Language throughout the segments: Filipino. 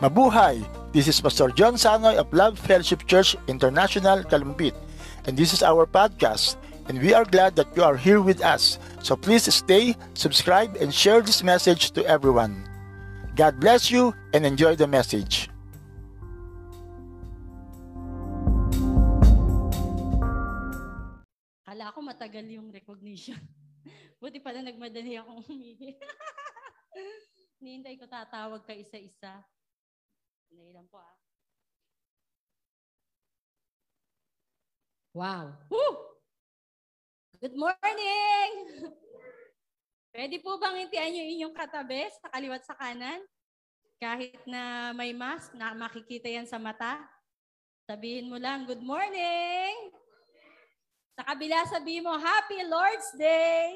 Mabuhay! This is Pastor John Sanoy of Love Fellowship Church International, Kalumpit. And this is our podcast. And we are glad that you are here with us. So please stay, subscribe, and share this message to everyone. God bless you and enjoy the message. Kala ko matagal yung recognition. Buti pala nagmadali akong humihi. Nihintay ko tatawag ka isa-isa. Sandali lang po ah. Wow. Woo! Good morning! Pwede po bang intian nyo inyong katabi sa kaliwat sa kanan? Kahit na may mask, na makikita yan sa mata. Sabihin mo lang, good morning! Sa kabila, sabihin mo, Happy Lord's Day!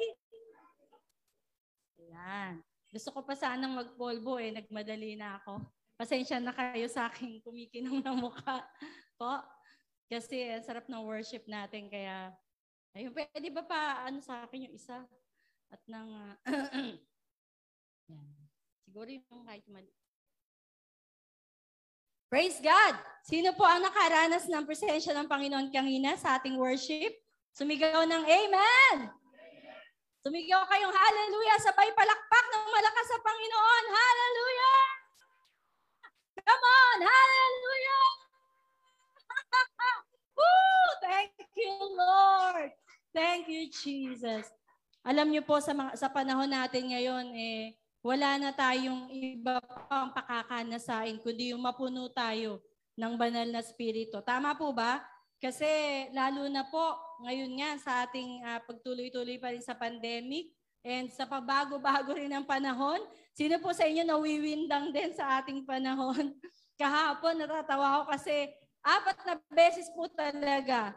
Ayan. Gusto ko pa sanang magpolvo eh, nagmadali na ako. Pasensya na kayo sa aking kumikinang na mukha po. Kasi ang sarap ng worship natin, kaya ayun, pwede ba pa ano sa akin yung isa? At nang, uh, yan. siguro yung kahit mali. Praise God! Sino po ang nakaranas ng presensya ng Panginoon kanina sa ating worship? Sumigaw ng Amen! Sumigaw kayong hallelujah, sabay palakpak ng malakas sa Panginoon. Hallelujah! Come on, hallelujah! Woo! Thank you, Lord. Thank you, Jesus. Alam niyo po sa mga, sa panahon natin ngayon eh wala na tayong iba pang pakakanasain kundi yung mapuno tayo ng banal na spirito. Tama po ba? Kasi lalo na po ngayon nga sa ating uh, pagtuloy-tuloy pa rin sa pandemic and sa pabago-bago rin ng panahon, sino po sa inyo nawiwindang din sa ating panahon? Kahapon natatawa ako kasi apat na beses po talaga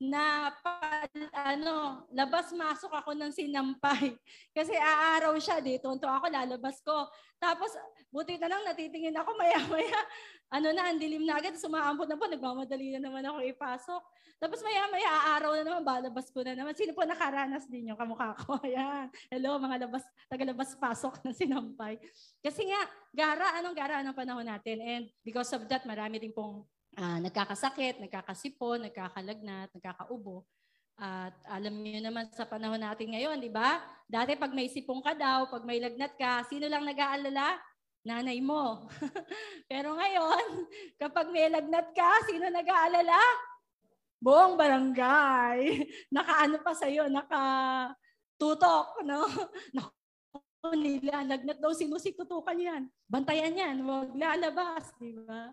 na pa, ano, labas-masok ako ng sinampay. Kasi aaraw siya dito. Tunto ako, lalabas ko. Tapos, buti na lang, natitingin ako maya-maya. Ano na, ang dilim na agad. Sumaambot na po, nagmamadali na naman ako ipasok. Tapos maya-maya, aaraw na naman, balabas ko na naman. Sino po nakaranas din yung kamukha ko? Ayan. Hello, mga labas, tagalabas-pasok ng sinampay. Kasi nga, gara, anong gara ng panahon natin? And because of that, marami rin pong uh, nagkakasakit, nagkakasipon, nagkakalagnat, nagkakaubo. At alam niyo naman sa panahon natin ngayon, di ba? Dati pag may sipong ka daw, pag may lagnat ka, sino lang nag-aalala? Nanay mo. Pero ngayon, kapag may lagnat ka, sino nag-aalala? Buong barangay. Nakaano pa sa'yo, naka tutok, no? Naku, nila, lagnat daw, si tutukan yan? Bantayan yan, huwag lalabas, di ba?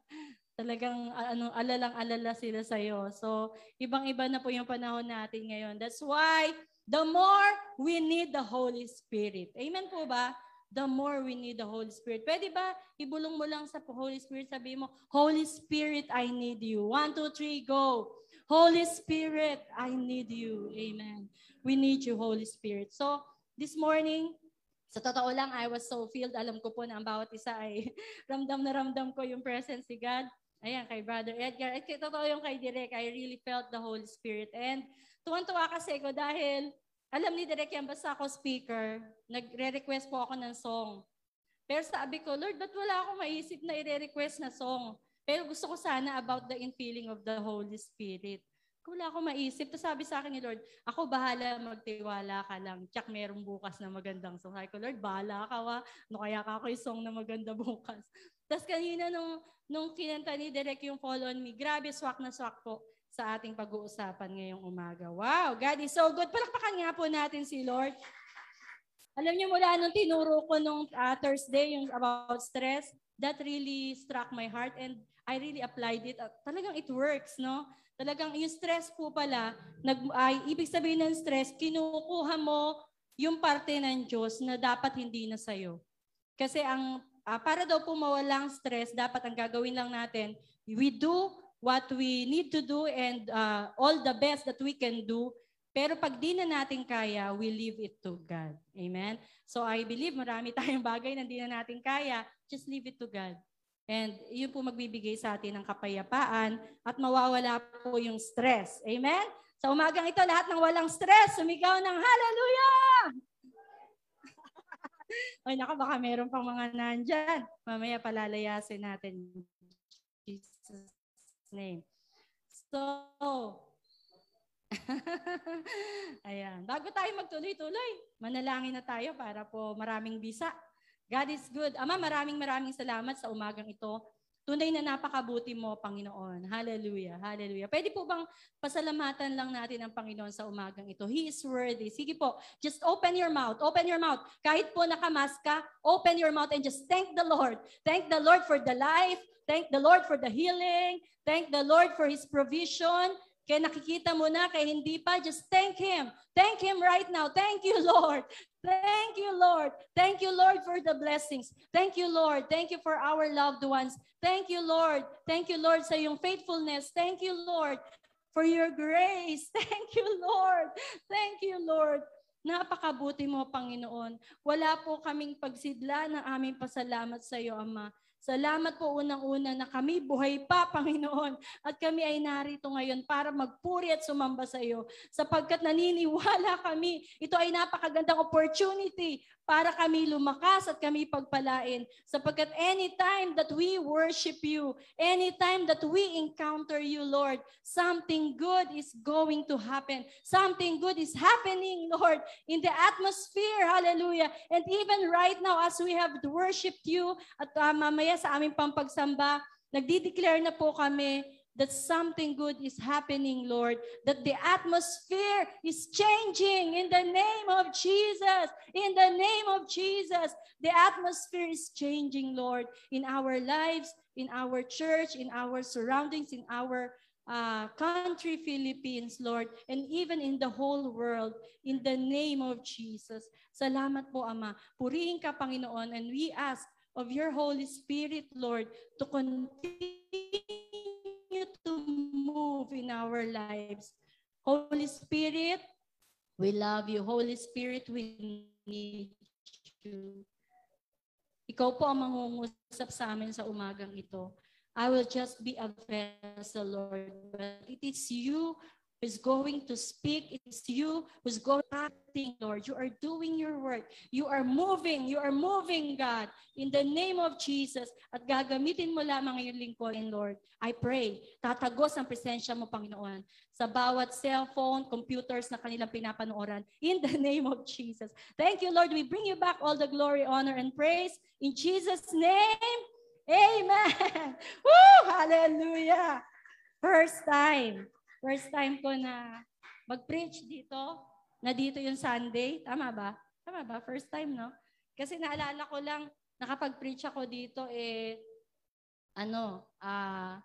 talagang ano alalang-alala sila sa iyo. So, ibang-iba na po yung panahon natin ngayon. That's why the more we need the Holy Spirit. Amen po ba? The more we need the Holy Spirit. Pwede ba ibulong mo lang sa Holy Spirit, sabi mo, Holy Spirit, I need you. One, two, three, go. Holy Spirit, I need you. Amen. We need you, Holy Spirit. So, this morning, sa totoo lang, I was so filled. Alam ko po na ang bawat isa ay ramdam na ramdam ko yung presence ni God. Ayan, kay Brother Edgar. At totoo yung kay Direk, I really felt the Holy Spirit. And tuwan-tuwa kasi ko dahil alam ni Direk yan, basta ako speaker, nagre-request po ako ng song. Pero sabi ko, Lord, ba't wala akong maisip na i-request na song? Pero gusto ko sana about the infilling of the Holy Spirit. Wala akong maisip. Tapos sabi sa akin ni Lord, ako bahala magtiwala ka lang. Tsak merong bukas na magandang song. Sabi ko, Lord, bahala ka wa. Ano kaya ka ako song na maganda bukas? Tapos kanina nung, nung kinanta ni Derek yung Fall on Me, grabe swak na swak po sa ating pag-uusapan ngayong umaga. Wow, God is so good. Palakpakan nga po natin si Lord. Alam niyo mula nung tinuro ko nung uh, Thursday yung about stress, that really struck my heart and I really applied it. Uh, talagang it works, no? Talagang yung stress po pala, nag, ay, ibig sabihin ng stress, kinukuha mo yung parte ng Diyos na dapat hindi na sa'yo. Kasi ang uh, para daw po mawalang stress, dapat ang gagawin lang natin, we do what we need to do and uh, all the best that we can do. Pero pag di na natin kaya, we leave it to God. Amen? So I believe marami tayong bagay na di na natin kaya, just leave it to God. And yun po magbibigay sa atin ng kapayapaan at mawawala po yung stress. Amen? Sa umagang ito, lahat ng walang stress, sumigaw ng hallelujah! Ay, naka, baka meron pang mga nandyan. Mamaya palalayasin natin. Jesus name. So, Ayan. Bago tayo magtuloy-tuloy, manalangin na tayo para po maraming bisa. God is good. Ama, maraming maraming salamat sa umagang ito. Tunay na napakabuti mo, Panginoon. Hallelujah. Hallelujah. Pwede po bang pasalamatan lang natin ang Panginoon sa umagang ito? He is worthy. Sige po, just open your mouth. Open your mouth. Kahit po nakamask ka, open your mouth and just thank the Lord. Thank the Lord for the life. Thank the Lord for the healing. Thank the Lord for His provision. Kaya nakikita mo na, kaya hindi pa, just thank Him. Thank Him right now. Thank you, Lord. Thank you, Lord. Thank you, Lord, for the blessings. Thank you, Lord. Thank you for our loved ones. Thank you, Lord. Thank you, Lord, sa iyong faithfulness. Thank you, Lord, for your grace. Thank you, Lord. Thank you, Lord. Napakabuti mo, Panginoon. Wala po kaming pagsidla ng aming pasalamat sa iyo, Ama. Salamat po unang-una na kami buhay pa, Panginoon. At kami ay narito ngayon para magpuri at sumamba sa iyo. Sapagkat naniniwala kami, ito ay napakagandang opportunity para kami lumakas at kami pagpalain. Sapagkat anytime that we worship you, anytime that we encounter you, Lord, something good is going to happen. Something good is happening, Lord, in the atmosphere. Hallelujah. And even right now, as we have worshipped you, at uh, mamaya sa aming pampagsamba, nagdi-declare na po kami that something good is happening, Lord, that the atmosphere is changing in the name of Jesus. In the name of Jesus, the atmosphere is changing, Lord, in our lives, in our church, in our surroundings, in our uh, country, Philippines, Lord, and even in the whole world, in the name of Jesus. Salamat po, Ama. Purihin ka, Panginoon, and we ask of your Holy Spirit, Lord, to continue to move in our lives. Holy Spirit, we love you. Holy Spirit, we need you. Ikaw po ang mangungusap sa amin sa umagang ito. I will just be a vessel, Lord. But it is you who's going to speak. It's you who's going acting, Lord. You are doing your work. You are moving. You are moving, God, in the name of Jesus. At gagamitin mo lamang yung lingkod, Lord. I pray, tatagos ang presensya mo, Panginoon, sa bawat cellphone, computers na kanilang pinapanooran, in the name of Jesus. Thank you, Lord. We bring you back all the glory, honor, and praise. In Jesus' name, Amen. Woo! Hallelujah. First time. First time ko na mag-preach dito, na dito yung Sunday. Tama ba? Tama ba? First time, no? Kasi naalala ko lang, nakapag-preach ako dito, eh, ano, ah, uh,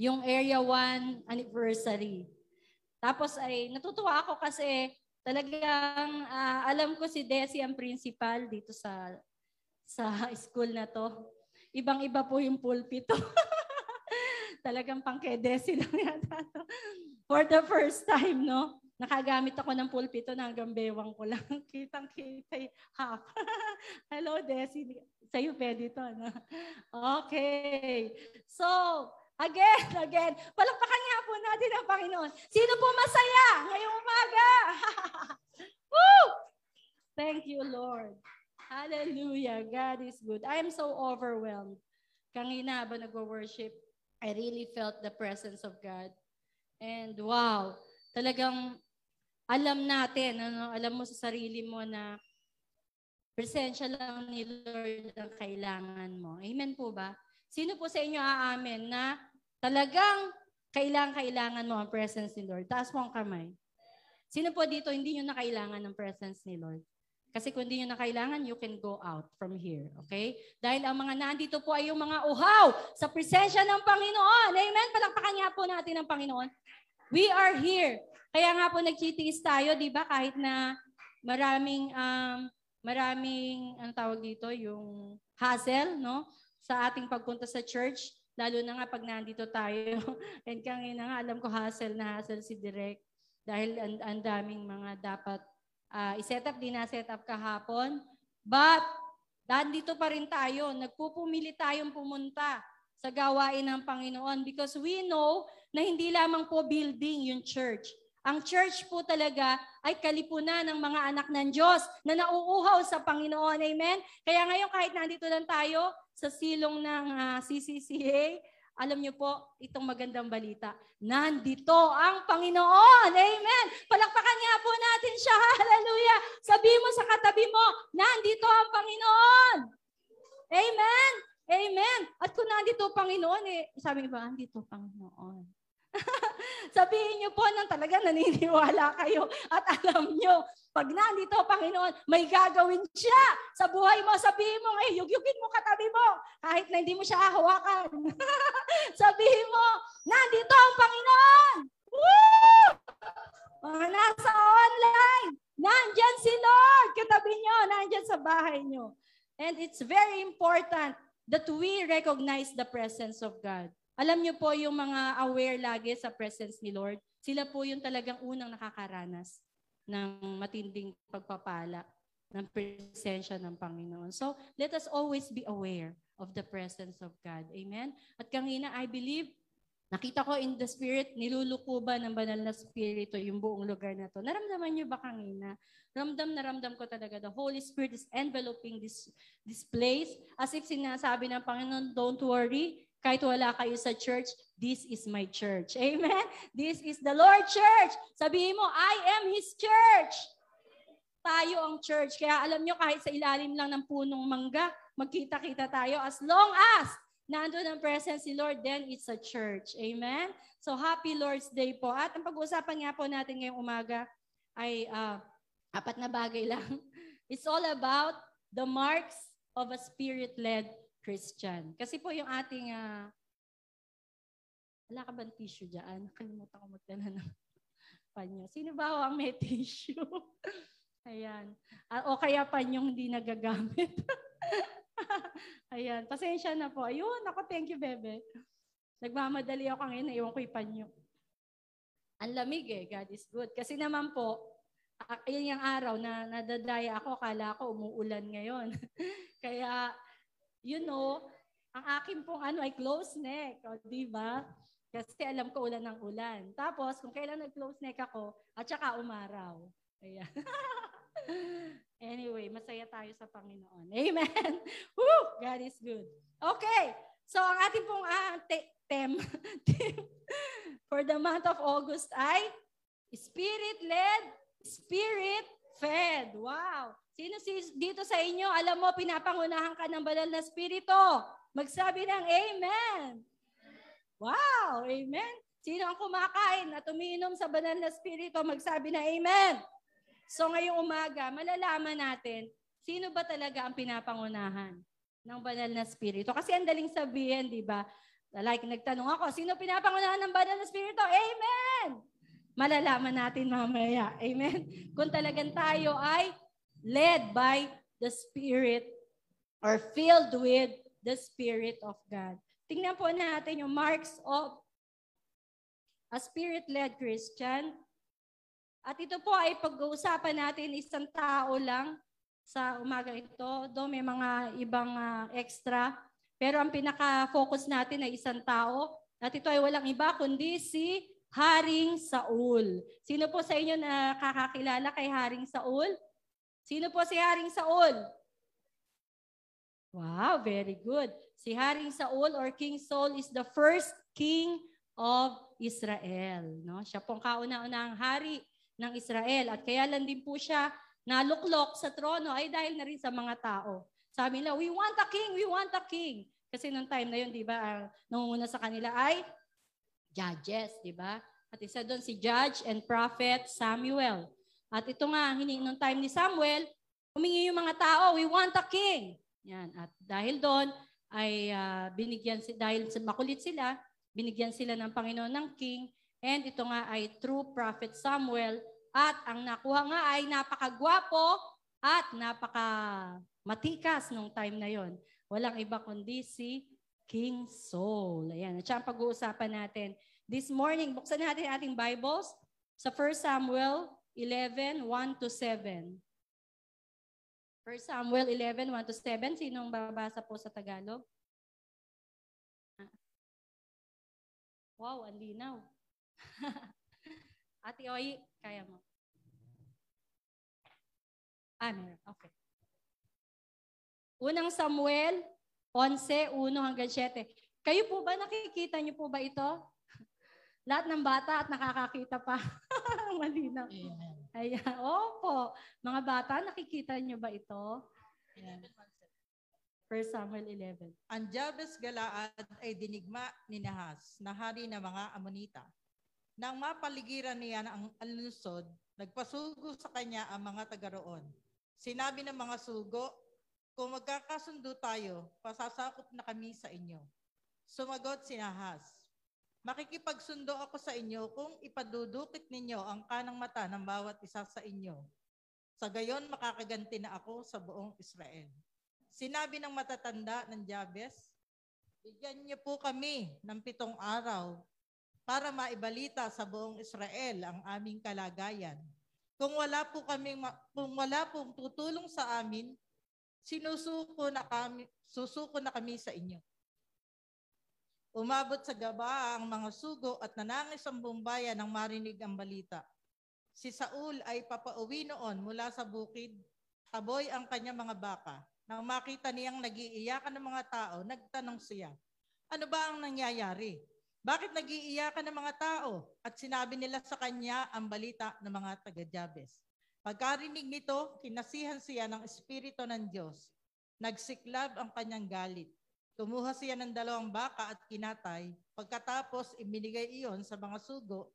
yung Area 1 anniversary. Tapos ay natutuwa ako kasi talagang uh, alam ko si Desi ang principal dito sa sa school na to. Ibang-iba po yung pulpito. talagang pang Desi lang yata for the first time, no? Nakagamit ako ng pulpito na hanggang bewang ko lang. Kitang-kita half. Hello, Desi. Sa'yo pwede ito, no? Okay. So, again, again, palakpakan nga po natin ang Panginoon. Sino po masaya ngayong umaga? Woo! Thank you, Lord. Hallelujah. God is good. I am so overwhelmed. Kanina habang nag-worship, I really felt the presence of God. And wow, talagang alam natin, ano, alam mo sa sarili mo na presensya lang ni Lord ang kailangan mo. Amen po ba? Sino po sa inyo aamin na talagang kailangan-kailangan mo ang presence ni Lord? Taas mo ang kamay. Sino po dito hindi nyo na kailangan ng presence ni Lord? Kasi kung hindi nyo na kailangan, you can go out from here. Okay? Dahil ang mga nandito po ay yung mga uhaw sa presensya ng Panginoon. Amen? Palakpakan nga po natin ang Panginoon. We are here. Kaya nga po nagtitiis tayo, di ba? Kahit na maraming, um, maraming, ang tawag dito, yung hassle, no? Sa ating pagpunta sa church, lalo na nga pag nandito tayo. And kangina nga, alam ko hassle na hassle si Direk. Dahil ang, ang daming mga dapat uh, iset up, di na set up kahapon. But, nandito pa rin tayo. Nagpupumili tayong pumunta sa gawain ng Panginoon because we know na hindi lamang po building yung church. Ang church po talaga ay kalipunan ng mga anak ng Diyos na nauuhaw sa Panginoon. Amen? Kaya ngayon kahit nandito lang tayo sa silong ng uh, ah, CCCA, alam niyo po, itong magandang balita, nandito ang Panginoon. Amen. Palakpakan nga po natin siya. Hallelujah. Sabi mo sa katabi mo, nandito ang Panginoon. Amen. Amen. At kung nandito ang Panginoon, eh, sabi ba, nandito Panginoon. Sabihin niyo po nang talaga naniniwala kayo at alam niyo, pag nandito, Panginoon, may gagawin siya sa buhay mo. Sabihin mo, eh, yugyugin mo katabi mo, kahit na hindi mo siya hawakan. Sabihin mo, nandito ang Panginoon. Woo! Mga nasa online, nandyan si Lord. Katabi niyo, nandyan sa bahay niyo. And it's very important that we recognize the presence of God. Alam niyo po yung mga aware lagi sa presence ni Lord, sila po yung talagang unang nakakaranas ng matinding pagpapala ng presensya ng Panginoon. So, let us always be aware of the presence of God. Amen? At kanina, I believe, nakita ko in the Spirit, nilulukuban ng banal na Spirito yung buong lugar na to. Naramdaman niyo ba kanina? Ramdam na ramdam ko talaga. The Holy Spirit is enveloping this, this place as if sinasabi ng Panginoon, don't worry, kahit wala kayo sa church, this is my church. Amen? This is the Lord Church. Sabihin mo, I am His church. Tayo ang church. Kaya alam nyo, kahit sa ilalim lang ng punong mangga, magkita-kita tayo. As long as nandun ang presence ni Lord, then it's a church. Amen? So, happy Lord's Day po. At ang pag-uusapan nga po natin ngayong umaga ay uh, apat na bagay lang. It's all about the marks of a spirit-led Christian. Kasi po yung ating, uh, wala ka bang tissue dyan? Nakalimutan ko magdala ng panyo. Sino ba ang may tissue? Ayan. Uh, o kaya panyong hindi nagagamit. Ayan. Pasensya na po. Ayun. Ako, thank you, bebe. Nagmamadali ako ngayon. Naiwan ko yung panyo. Ang lamig eh. God is good. Kasi naman po, ayun yung araw na nadadaya ako. Kala ko umuulan ngayon. Kaya you know, ang akin pong ano ay close neck, o, di ba? Kasi alam ko ulan ng ulan. Tapos, kung kailan nag-close neck ako, at saka umaraw. Ayan. anyway, masaya tayo sa Panginoon. Amen. Woo! God is good. Okay. So, ang ating pong uh, te- tem, for the month of August ay Spirit-led, Spirit-fed. Wow! Sino si, dito sa inyo, alam mo, pinapangunahan ka ng banal na spirito? Magsabi ng Amen. Wow, Amen. Sino ang kumakain at umiinom sa banal na spirito? Magsabi na Amen. So ngayong umaga, malalaman natin, sino ba talaga ang pinapangunahan ng banal na spirito? Kasi ang daling sabihin, di ba? Like nagtanong ako, sino pinapangunahan ng banal na spirito? Amen! Malalaman natin mamaya. Amen? Kung talagang tayo ay led by the Spirit or filled with the Spirit of God. Tingnan po natin yung marks of a Spirit-led Christian. At ito po ay pag-uusapan natin isang tao lang sa umaga ito. Do may mga ibang uh, extra. Pero ang pinaka-focus natin ay isang tao. At ito ay walang iba kundi si Haring Saul. Sino po sa inyo na kakakilala kay Haring Saul? Sino po si Haring Saul? Wow, very good. Si Haring Saul or King Saul is the first king of Israel. No? Siya pong kauna-unahang hari ng Israel. At kaya lang din po siya naluklok sa trono ay dahil na rin sa mga tao. Sabi nila, we want a king, we want a king. Kasi nung time na yun, di ba, uh, nangunguna sa kanila ay judges, di ba? At isa doon si judge and prophet Samuel. At ito nga, nung time ni Samuel, humingi yung mga tao, we want a king. Yan. At dahil doon, ay uh, binigyan, dahil makulit sila, binigyan sila ng Panginoon ng king. And ito nga ay true prophet Samuel. At ang nakuha nga ay napakagwapo at napaka matikas nung time na yon. Walang iba kundi si King Saul. Ayan. At siya ang pag-uusapan natin. This morning, buksan natin ating Bibles sa 1 Samuel 11, 1 to 7. 1 Samuel 11, 1 to 7. Sinong babasa po sa Tagalog? Wow, ang linaw. Ate Oy, kaya mo. Ah, meron. Okay. Unang Samuel, 11, 1 hanggang 7. Kayo po ba, nakikita niyo po ba ito? Lahat ng bata at nakakakita pa. Malinaw. Amen. Ayan. Opo. Mga bata, nakikita niyo ba ito? Amen. 1 Samuel 11. Ang Jabes Galaad ay dinigma ni Nahas, na hari ng mga Amonita. Nang mapaligiran niya ang alusod, nagpasugo sa kanya ang mga taga roon. Sinabi ng mga sugo, kung magkakasundo tayo, pasasakop na kami sa inyo. Sumagot si Nahas, makikipagsundo ako sa inyo kung ipadudukit ninyo ang kanang mata ng bawat isa sa inyo. Sa gayon, makakaganti na ako sa buong Israel. Sinabi ng matatanda ng Jabes, bigyan niyo po kami ng pitong araw para maibalita sa buong Israel ang aming kalagayan. Kung wala po kami kung wala pong tutulong sa amin, sinusuko na kami susuko na kami sa inyo. Umabot sa gaba ang mga sugo at nanangis ang buong bayan nang marinig ang balita. Si Saul ay papauwi noon mula sa bukid, taboy ang kanyang mga baka. Nang makita niyang nagiiyakan ng mga tao, nagtanong siya, ano ba ang nangyayari? Bakit nagiiyakan ng mga tao? At sinabi nila sa kanya ang balita ng mga taga-Jabes. Pagkarinig nito, kinasihan siya ng Espiritu ng Diyos. Nagsiklab ang kanyang galit. Kumuha siya ng dalawang baka at kinatay. Pagkatapos, ibinigay iyon sa mga sugo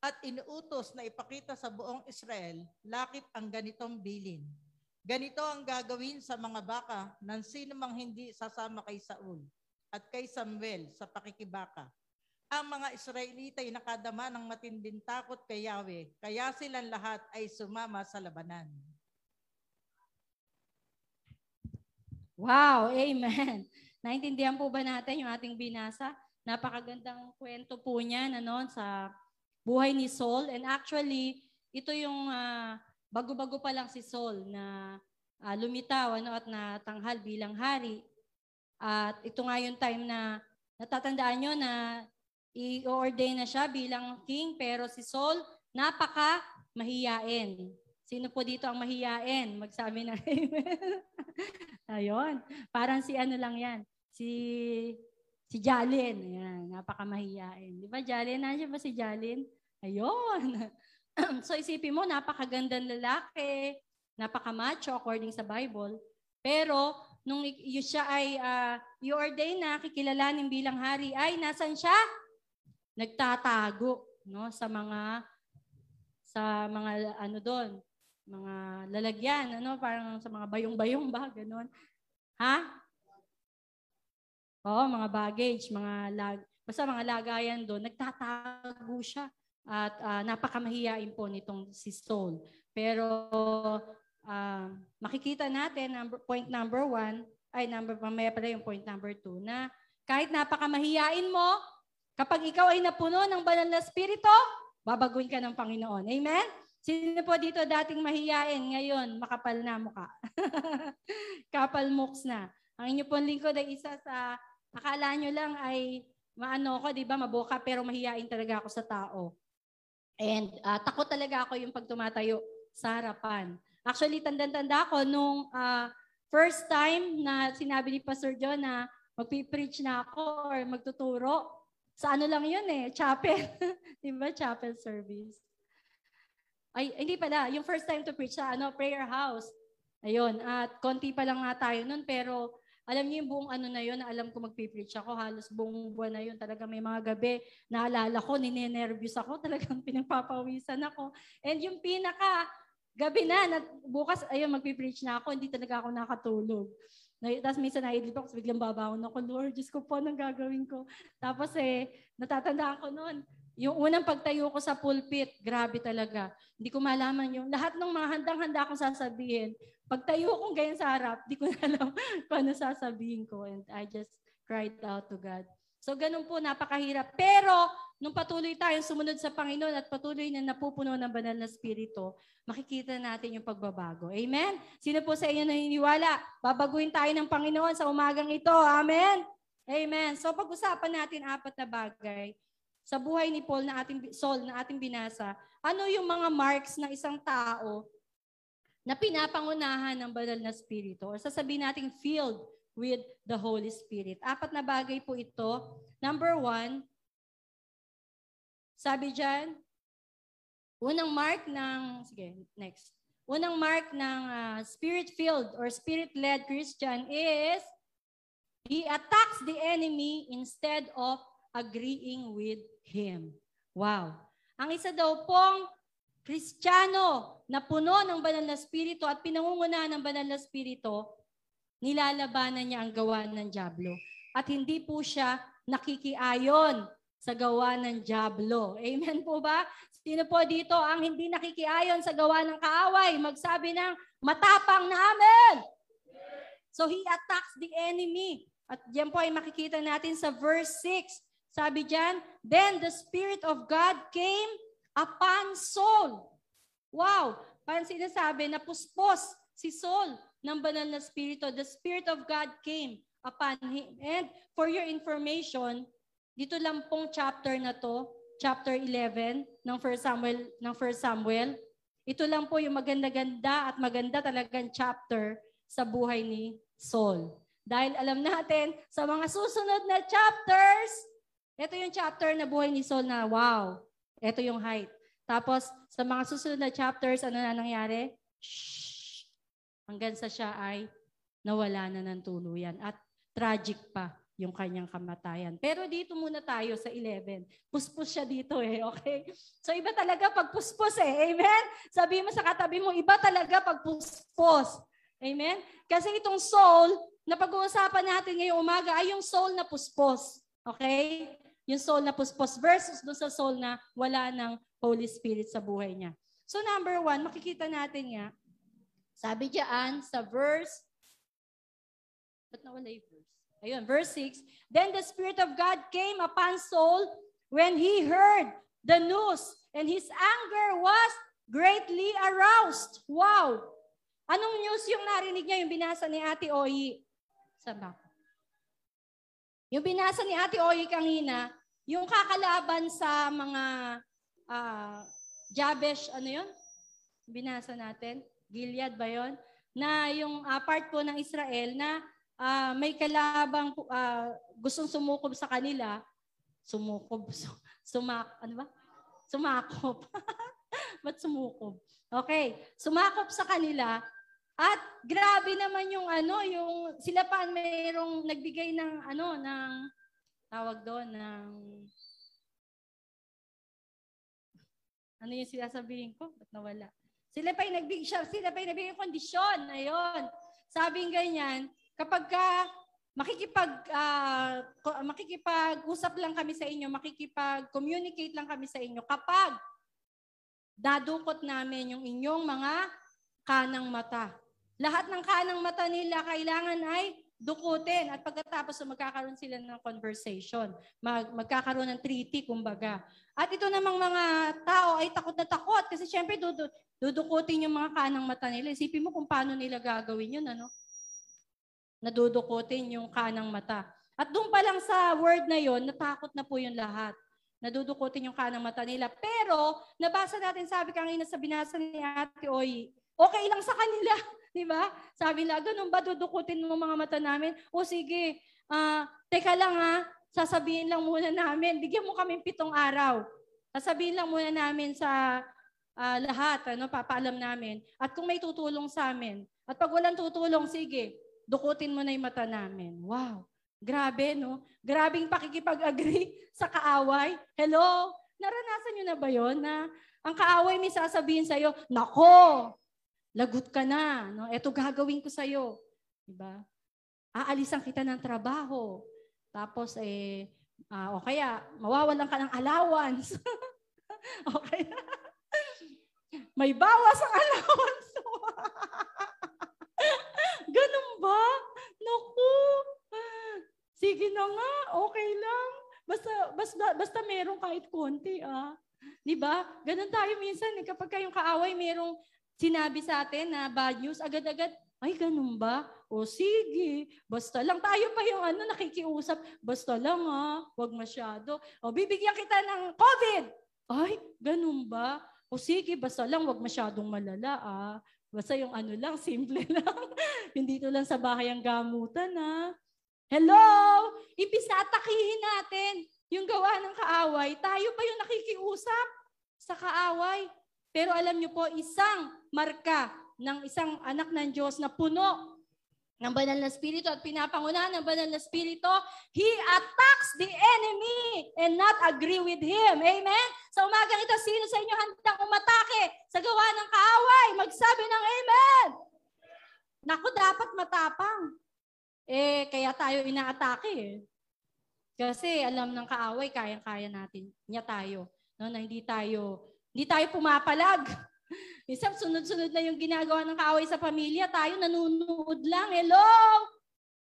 at inuutos na ipakita sa buong Israel lakit ang ganitong bilin. Ganito ang gagawin sa mga baka ng sino mang hindi sasama kay Saul at kay Samuel sa pakikibaka. Ang mga Israelita ay nakadama ng matinding takot kay Yahweh, kaya silang lahat ay sumama sa labanan. Wow, amen. Naintindihan po ba natin yung ating binasa? Napakagandang kwento po niya ano, sa buhay ni Saul. And actually, ito yung uh, bago-bago pa lang si Saul na uh, lumitaw ano, at natanghal bilang hari. At ito nga yung time na natatandaan nyo na i-ordain na siya bilang king, pero si Saul, napaka mahiyain. Sino po dito ang mahiyain? Magsabi na amen. Ayun. Parang si ano lang yan si si Jalin. Ayan, napakamahiyain. Di ba, Jalin? Nandiyan ba si Jalin? Ayun. so isipin mo, napakagandang lalaki, napakamacho according sa Bible. Pero nung y- siya ay uh, i-ordain na, kikilalanin bilang hari, ay nasan siya? Nagtatago no sa mga sa mga ano doon, mga lalagyan, ano, parang sa mga bayong-bayong ba, ganun. Ha? Oo, mga baggage, mga lag, basta mga lagayan doon, nagtatago siya. At uh, napakamahiyain po nitong si Saul. Pero uh, makikita natin, number, point number one, ay number, mamaya pala yung point number two, na kahit napakamahiyain mo, kapag ikaw ay napuno ng banal na spirito, babaguhin ka ng Panginoon. Amen? Sino po dito dating mahiyain, ngayon makapal na mukha? Kapal mooks na. Ang inyo pong lingkod ay isa sa Akala nyo lang ay maano ko, di ba, maboka, pero mahihain talaga ako sa tao. And uh, takot talaga ako yung pag tumatayo sa harapan. Actually, tanda-tanda ako nung uh, first time na sinabi ni Pastor John na magpipreach na ako or magtuturo, sa ano lang yun eh, chapel. di ba, chapel service. Ay, hindi pala, yung first time to preach sa ano, prayer house. Ayun, at konti pa lang nga tayo nun, pero alam niyo yung buong ano na yun, na alam ko magpipreach ako, halos buong buwan na yun, talaga may mga gabi, naalala ko, ninenervyos ako, talagang pinagpapawisan ako. And yung pinaka, gabi na, na bukas, ayun, magpipreach na ako, hindi talaga ako nakatulog. Na, tapos minsan naidlip ako, biglang babaon ako, Lord, Diyos ko po, anong gagawin ko? Tapos eh, natatandaan ko noon, yung unang pagtayo ko sa pulpit, grabe talaga. Hindi ko malaman yung lahat ng mga handang-handa akong sasabihin. Pagtayo kong ganyan sa harap, di ko na alam kung ano sasabihin ko. And I just cried out to God. So ganun po, napakahirap. Pero nung patuloy tayong sumunod sa Panginoon at patuloy na napupuno ng banal na spirito, makikita natin yung pagbabago. Amen? Sino po sa inyo naniniwala? Babaguhin tayo ng Panginoon sa umagang ito. Amen? Amen. So pag-usapan natin apat na bagay sa buhay ni Paul na ating Saul na ating binasa, ano yung mga marks ng isang tao na pinapangunahan ng banal na spirito or sasabihin nating filled with the Holy Spirit. Apat na bagay po ito. Number one, sabi dyan, unang mark ng, sige, next. Unang mark ng uh, spirit-filled or spirit-led Christian is he attacks the enemy instead of agreeing with him. Wow. Ang isa daw pong Kristiyano na puno ng banal na spirito at pinangungunahan ng banal na spirito, nilalabanan niya ang gawa ng Diablo. At hindi po siya nakikiayon sa gawa ng Diablo. Amen po ba? Sino po dito ang hindi nakikiayon sa gawa ng kaaway? Magsabi ng matapang na amen. So he attacks the enemy. At diyan po ay makikita natin sa verse 6. Sabi diyan, Then the Spirit of God came upon Saul. Wow! Parang sinasabi na puspos si Saul ng banal na spirito. The Spirit of God came upon him. And for your information, dito lang pong chapter na to, chapter 11 ng 1 Samuel, ng 1 Samuel, ito lang po yung maganda-ganda at maganda talagang chapter sa buhay ni Saul. Dahil alam natin, sa mga susunod na chapters, ito yung chapter na buhay ni Saul na wow, ito yung height. Tapos, sa mga susunod na chapters, ano na nangyari? Shh! Hanggang sa siya ay nawala na ng tuluyan. At tragic pa yung kanyang kamatayan. Pero dito muna tayo sa 11. Puspos siya dito eh, okay? So iba talaga pag puspos eh, amen? Sabi mo sa katabi mo, iba talaga pag puspos. Amen? Kasi itong soul na pag-uusapan natin ngayong umaga ay yung soul na puspos. Okay? Yung soul na puspos versus doon sa soul na wala ng Holy Spirit sa buhay niya. So number one, makikita natin nga, sabi diyan sa verse, ba't nawala yung verse? Ayun, verse 6, Then the Spirit of God came upon Saul when he heard the news, and his anger was greatly aroused. Wow! Anong news yung narinig niya, yung binasa ni Ate Oyi? Saan ba? Yung binasa ni Ate Oyi kanina, yung kakalaban sa mga uh, Jabesh, ano yon? Binasa natin. Gilead ba yon? Na yung uh, part po ng Israel na uh, may kalabang uh, gustong sumukob sa kanila. Sumukob. Sumak, ano ba? Sumakop. Ba't sumukob? Okay. Sumakop sa kanila at grabe naman yung ano, yung sila pa mayroong nagbigay ng ano ng tawag doon ng ano yung sinasabihin ko? Ba't nawala? Sila pa yung nagbigay, sila pa yung nagbigay kondisyon. Ayun. Sabing ganyan, kapag ka makikipag uh, makikipag-usap lang kami sa inyo, makikipag-communicate lang kami sa inyo kapag dadukot namin yung inyong mga kanang mata. Lahat ng kanang mata nila kailangan ay dukutin at pagkatapos magkakaroon sila ng conversation. Mag, magkakaroon ng treaty, kumbaga. At ito namang mga tao ay takot na takot kasi syempre dudu, dudukutin yung mga kanang mata nila. Isipin mo kung paano nila gagawin yun, ano? Nadudukutin yung kanang mata. At doon pa lang sa word na yon, natakot na po yung lahat. Nadudukutin yung kanang mata nila. Pero, nabasa natin, sabi kanina sa binasa ni Ate Oy, okay lang sa kanila. Di ba? Sabi nila, ganun ba dudukutin mo mga mata namin? O sige, uh, teka lang ha, sasabihin lang muna namin, bigyan mo kami pitong araw. Sasabihin lang muna namin sa uh, lahat, ano, papaalam namin. At kung may tutulong sa amin, at pag walang tutulong, sige, dukutin mo na yung mata namin. Wow, grabe, no? Grabing pakikipag-agree sa kaaway. Hello? Naranasan nyo na ba yon na ang kaaway may sasabihin sa'yo, Nako, lagot ka na. No? Ito gagawin ko sa'yo. Diba? Aalisan kita ng trabaho. Tapos, eh, uh, o kaya, mawawalan ka ng allowance. okay. May bawas ang allowance. Ganun ba? Naku. Sige na nga, okay lang. Basta, basta, basta meron kahit konti, ah. Di ba? Ganun tayo minsan, eh, kapag kayong kaaway, merong sinabi sa atin na bad news, agad-agad Ay, ganun ba? O sige, basta lang. Tayo pa yung ano, nakikiusap. Basta lang ha, wag masyado. O bibigyan kita ng COVID. Ay, ganun ba? O sige, basta lang, wag masyadong malala ah. Basta yung ano lang, simple lang. Hindi to lang sa bahay ang gamutan ha. Hello! Ibis na natin yung gawa ng kaaway, tayo pa yung nakikiusap sa kaaway. Pero alam niyo po, isang marka ng isang anak ng Diyos na puno ng banal na spirito at pinapangunahan ng banal na spirito, he attacks the enemy and not agree with him. Amen? Sa umagang ito, sino sa inyo handang umatake sa gawa ng kaaway? Magsabi ng Amen! Naku, dapat matapang. Eh, kaya tayo inaatake eh. Kasi alam ng kaaway, kayang-kaya natin. Niya tayo. No, na hindi tayo, hindi tayo pumapalag. Minsan sunod-sunod na yung ginagawa ng kaaway sa pamilya, tayo nanunood lang. Hello!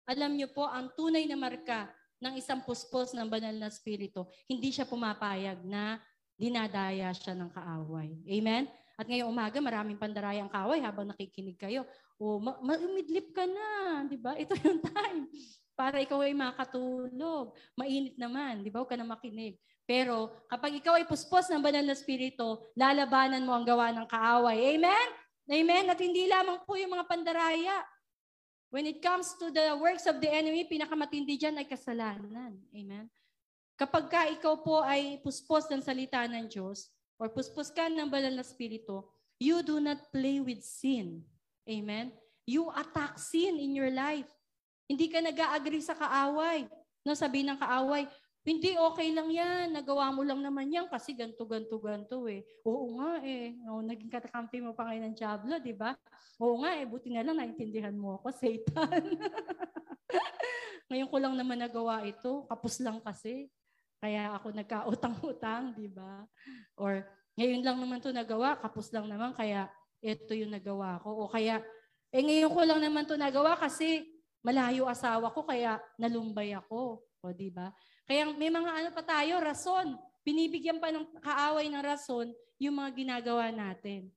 Alam niyo po, ang tunay na marka ng isang puspos ng banal na spirito, hindi siya pumapayag na dinadaya siya ng kaaway. Amen? At ngayong umaga, maraming pandaraya ang kaaway habang nakikinig kayo. O, ma- umidlip ka na, di ba? Ito yung time para ikaw ay makatulog. Mainit naman, di ba? Huwag ka na makinig. Pero kapag ikaw ay puspos ng banal na spirito, lalabanan mo ang gawa ng kaaway. Amen? Amen? At hindi lamang po yung mga pandaraya. When it comes to the works of the enemy, pinakamatindi dyan ay kasalanan. Amen? Kapag ka ikaw po ay puspos ng salita ng Diyos, or puspos ka ng banal na spirito, you do not play with sin. Amen? You attack sin in your life. Hindi ka nag-agree sa kaaway. No, sabi ng kaaway, hindi, okay lang yan. Nagawa mo lang naman yan kasi ganto, ganto, ganto eh. Oo nga eh. O, naging katakampi mo pa ngayon ng Diablo, di ba? Oo nga eh. Buti na lang naintindihan mo ako, Satan. ngayon ko lang naman nagawa ito. Kapos lang kasi. Kaya ako nagkautang-utang, di ba? Or ngayon lang naman to nagawa, kapos lang naman, kaya ito yung nagawa ko. O kaya, eh ngayon ko lang naman to nagawa kasi malayo asawa ko, kaya nalumbay ako. O di ba? Kaya may mga ano pa tayo, rason. Binibigyan pa ng kaaway ng rason yung mga ginagawa natin.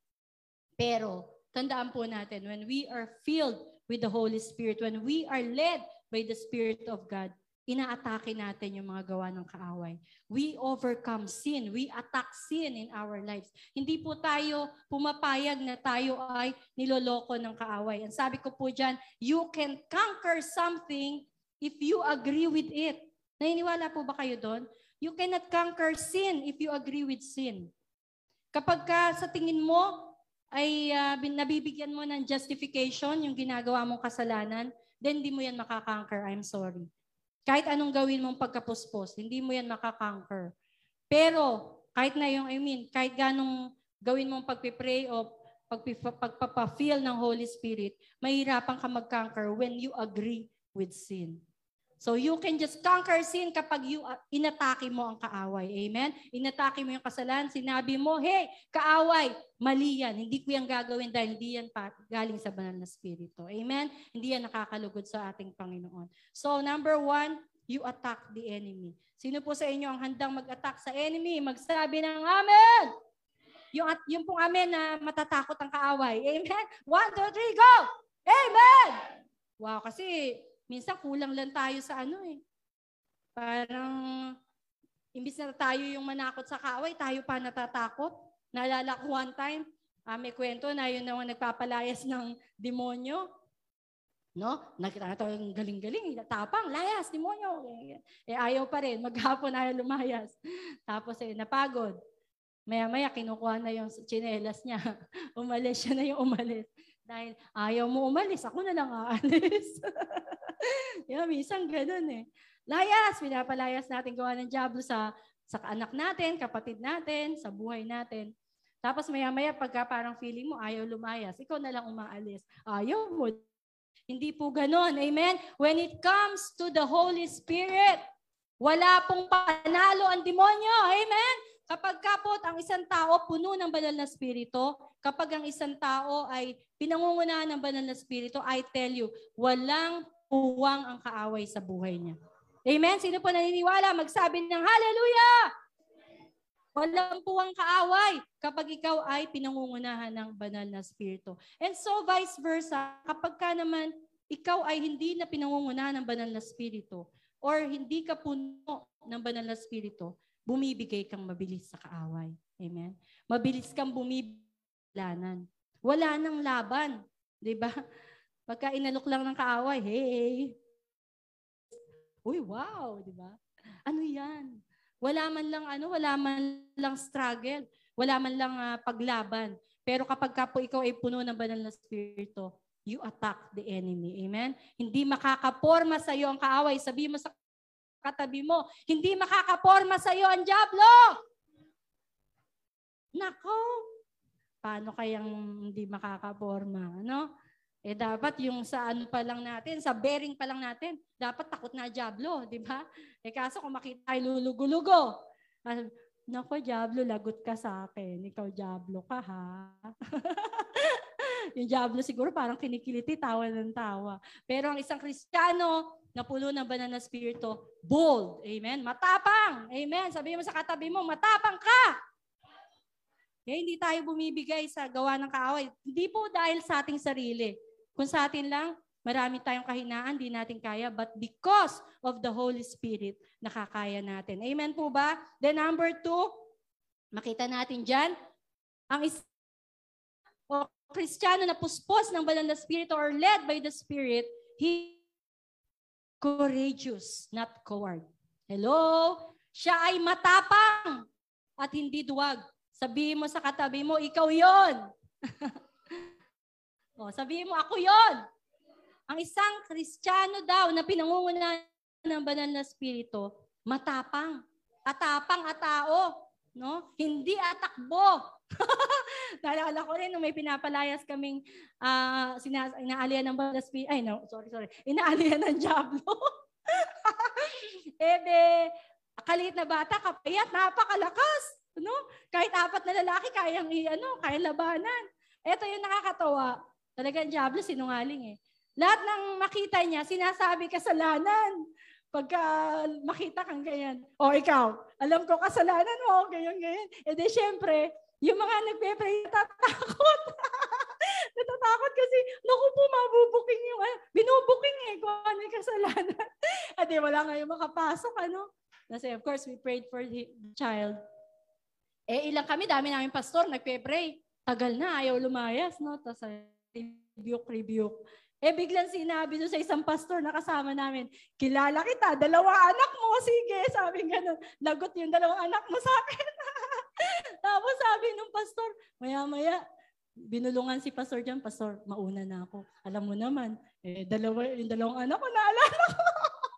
Pero, tandaan po natin, when we are filled with the Holy Spirit, when we are led by the Spirit of God, inaatake natin yung mga gawa ng kaaway. We overcome sin. We attack sin in our lives. Hindi po tayo pumapayag na tayo ay niloloko ng kaaway. Ang sabi ko po dyan, you can conquer something if you agree with it. Naniniwala po ba kayo doon? You cannot conquer sin if you agree with sin. Kapag ka sa tingin mo ay uh, nabibigyan mo ng justification yung ginagawa mong kasalanan, then hindi mo yan makakonquer. I'm sorry. Kahit anong gawin mong pagkapuspos, hindi mo yan makakonquer. Pero, kahit na yung, I mean, kahit ganong gawin mong pagpipray o pagpapafeel ng Holy Spirit, mahirapan ka mag-conquer when you agree with sin. So you can just conquer sin kapag you uh, inatake mo ang kaaway. Amen? Inatake mo yung kasalanan, sinabi mo, hey, kaaway, mali yan. Hindi ko yan gagawin dahil hindi yan pa, galing sa banal na spirito. Amen? Hindi yan nakakalugod sa ating Panginoon. So number one, you attack the enemy. Sino po sa inyo ang handang mag-attack sa enemy? Magsabi ng Amen! Yung, at, yung pong Amen na matatakot ang kaaway. Amen? One, two, three, go! Amen! Wow, kasi minsan kulang lang tayo sa ano eh. Parang, imbis na tayo yung manakot sa kaaway, tayo pa natatakot. Naalala ko one time, uh, may kwento na yun naman nagpapalayas ng demonyo. No? Nakita ang galing-galing, tapang, layas, demonyo. Eh ayaw pa rin, maghapon ayaw lumayas. Tapos eh, napagod. Maya-maya, kinukuha na yung chinelas niya. umalis siya na yung umalis. Dahil ayaw mo umalis, ako na lang aalis. yeah, minsan ganun eh. Layas, pinapalayas natin gawa ng Diablo sa, sa anak natin, kapatid natin, sa buhay natin. Tapos maya-maya, pagka parang feeling mo, ayaw lumayas, ikaw na lang umaalis. Ayaw mo. Hindi po ganon. Amen? When it comes to the Holy Spirit, wala pong panalo ang demonyo. Amen? Kapag kapot ang isang tao puno ng banal na spirito, kapag ang isang tao ay pinangungunahan ng banal na spirito, I tell you, walang puwang ang kaaway sa buhay niya. Amen? Sino po naniniwala? Magsabi ng Hallelujah! Walang puwang kaaway kapag ikaw ay pinangungunahan ng banal na spirito. And so vice versa, kapag ka naman ikaw ay hindi na pinangungunahan ng banal na spirito or hindi ka puno ng banal na spirito, bumibigay kang mabilis sa kaaway. Amen? Mabilis kang bumibilanan. Wala nang laban. Di ba? Pagka inalok lang ng kaaway, hey, uy, wow, di ba? Ano yan? Wala man lang ano, wala man lang struggle, wala man lang uh, paglaban. Pero kapag ka po ikaw ay puno ng banal na spirito, you attack the enemy. Amen? Hindi makakaporma sa iyo ang kaaway. Sabi mo sa katabi mo, hindi makakaporma sa iyo ang Diablo. Nako, paano kayang hindi makakaporma? Ano? Eh dapat yung sa ano pa lang natin, sa bearing pa lang natin, dapat takot na Diablo, di ba? Eh kaso kung makita ay lulugo-lugo, Nako, Diablo, lagot ka sa akin. Ikaw, Diablo ka, ha? yung Diablo siguro parang kinikiliti, tawa ng tawa. Pero ang isang Kristiyano na puno ng banal na spirito, bold. Amen? Matapang. Amen? Sabi mo sa katabi mo, matapang ka. Kaya hindi tayo bumibigay sa gawa ng kaaway. Hindi po dahil sa ating sarili. Kung sa atin lang, marami tayong kahinaan, di natin kaya. But because of the Holy Spirit, nakakaya natin. Amen po ba? Then number two, makita natin dyan, ang is o Kristiyano na puspos ng banal na Spirit or led by the Spirit, he courageous, not coward. Hello? Siya ay matapang at hindi duwag. Sabihin mo sa katabi mo, ikaw yon. o, sabihin mo, ako yon. Ang isang Kristiyano daw na pinangungunahan ng banal na spirito, matapang. Atapang at tao. No? Hindi atakbo. Naalala ko rin nung may pinapalayas kaming uh, sinas- inaalian ng banal na spirito. Ay, no, sorry, sorry. Inaalian ng Diablo. Ebe, kaliit na bata, kapayat, napakalakas. No? Kahit apat na lalaki, kayang i-ano, kaya labanan. Ito yung nakakatawa. Talagang Diablo, sinungaling eh. Lahat ng makita niya, sinasabi kasalanan. Pagka makita kang ganyan, o oh, ikaw, alam ko kasalanan mo, ganyan, ganyan. E di syempre, yung mga nagpe-pray, natatakot. natatakot kasi, naku po, mabubuking yung, uh, binubuking eh, kung ano yung kasalanan. At di, wala nga yung makapasok, ano. Kasi of course, we prayed for the child. Eh, ilang kami, dami namin pastor, nagpe-pray. Tagal na, ayaw lumayas, no? Tapos, rebuke, rebuke. Eh biglang sinabi doon sa isang pastor na kasama namin, kilala kita, dalawa anak mo, sige, sabi ganun. Lagot yung dalawang anak mo sa akin. Tapos sabi nung pastor, maya-maya, binulungan si pastor dyan, pastor, mauna na ako. Alam mo naman, eh, dalawa, yung dalawang anak ko, naalala ko.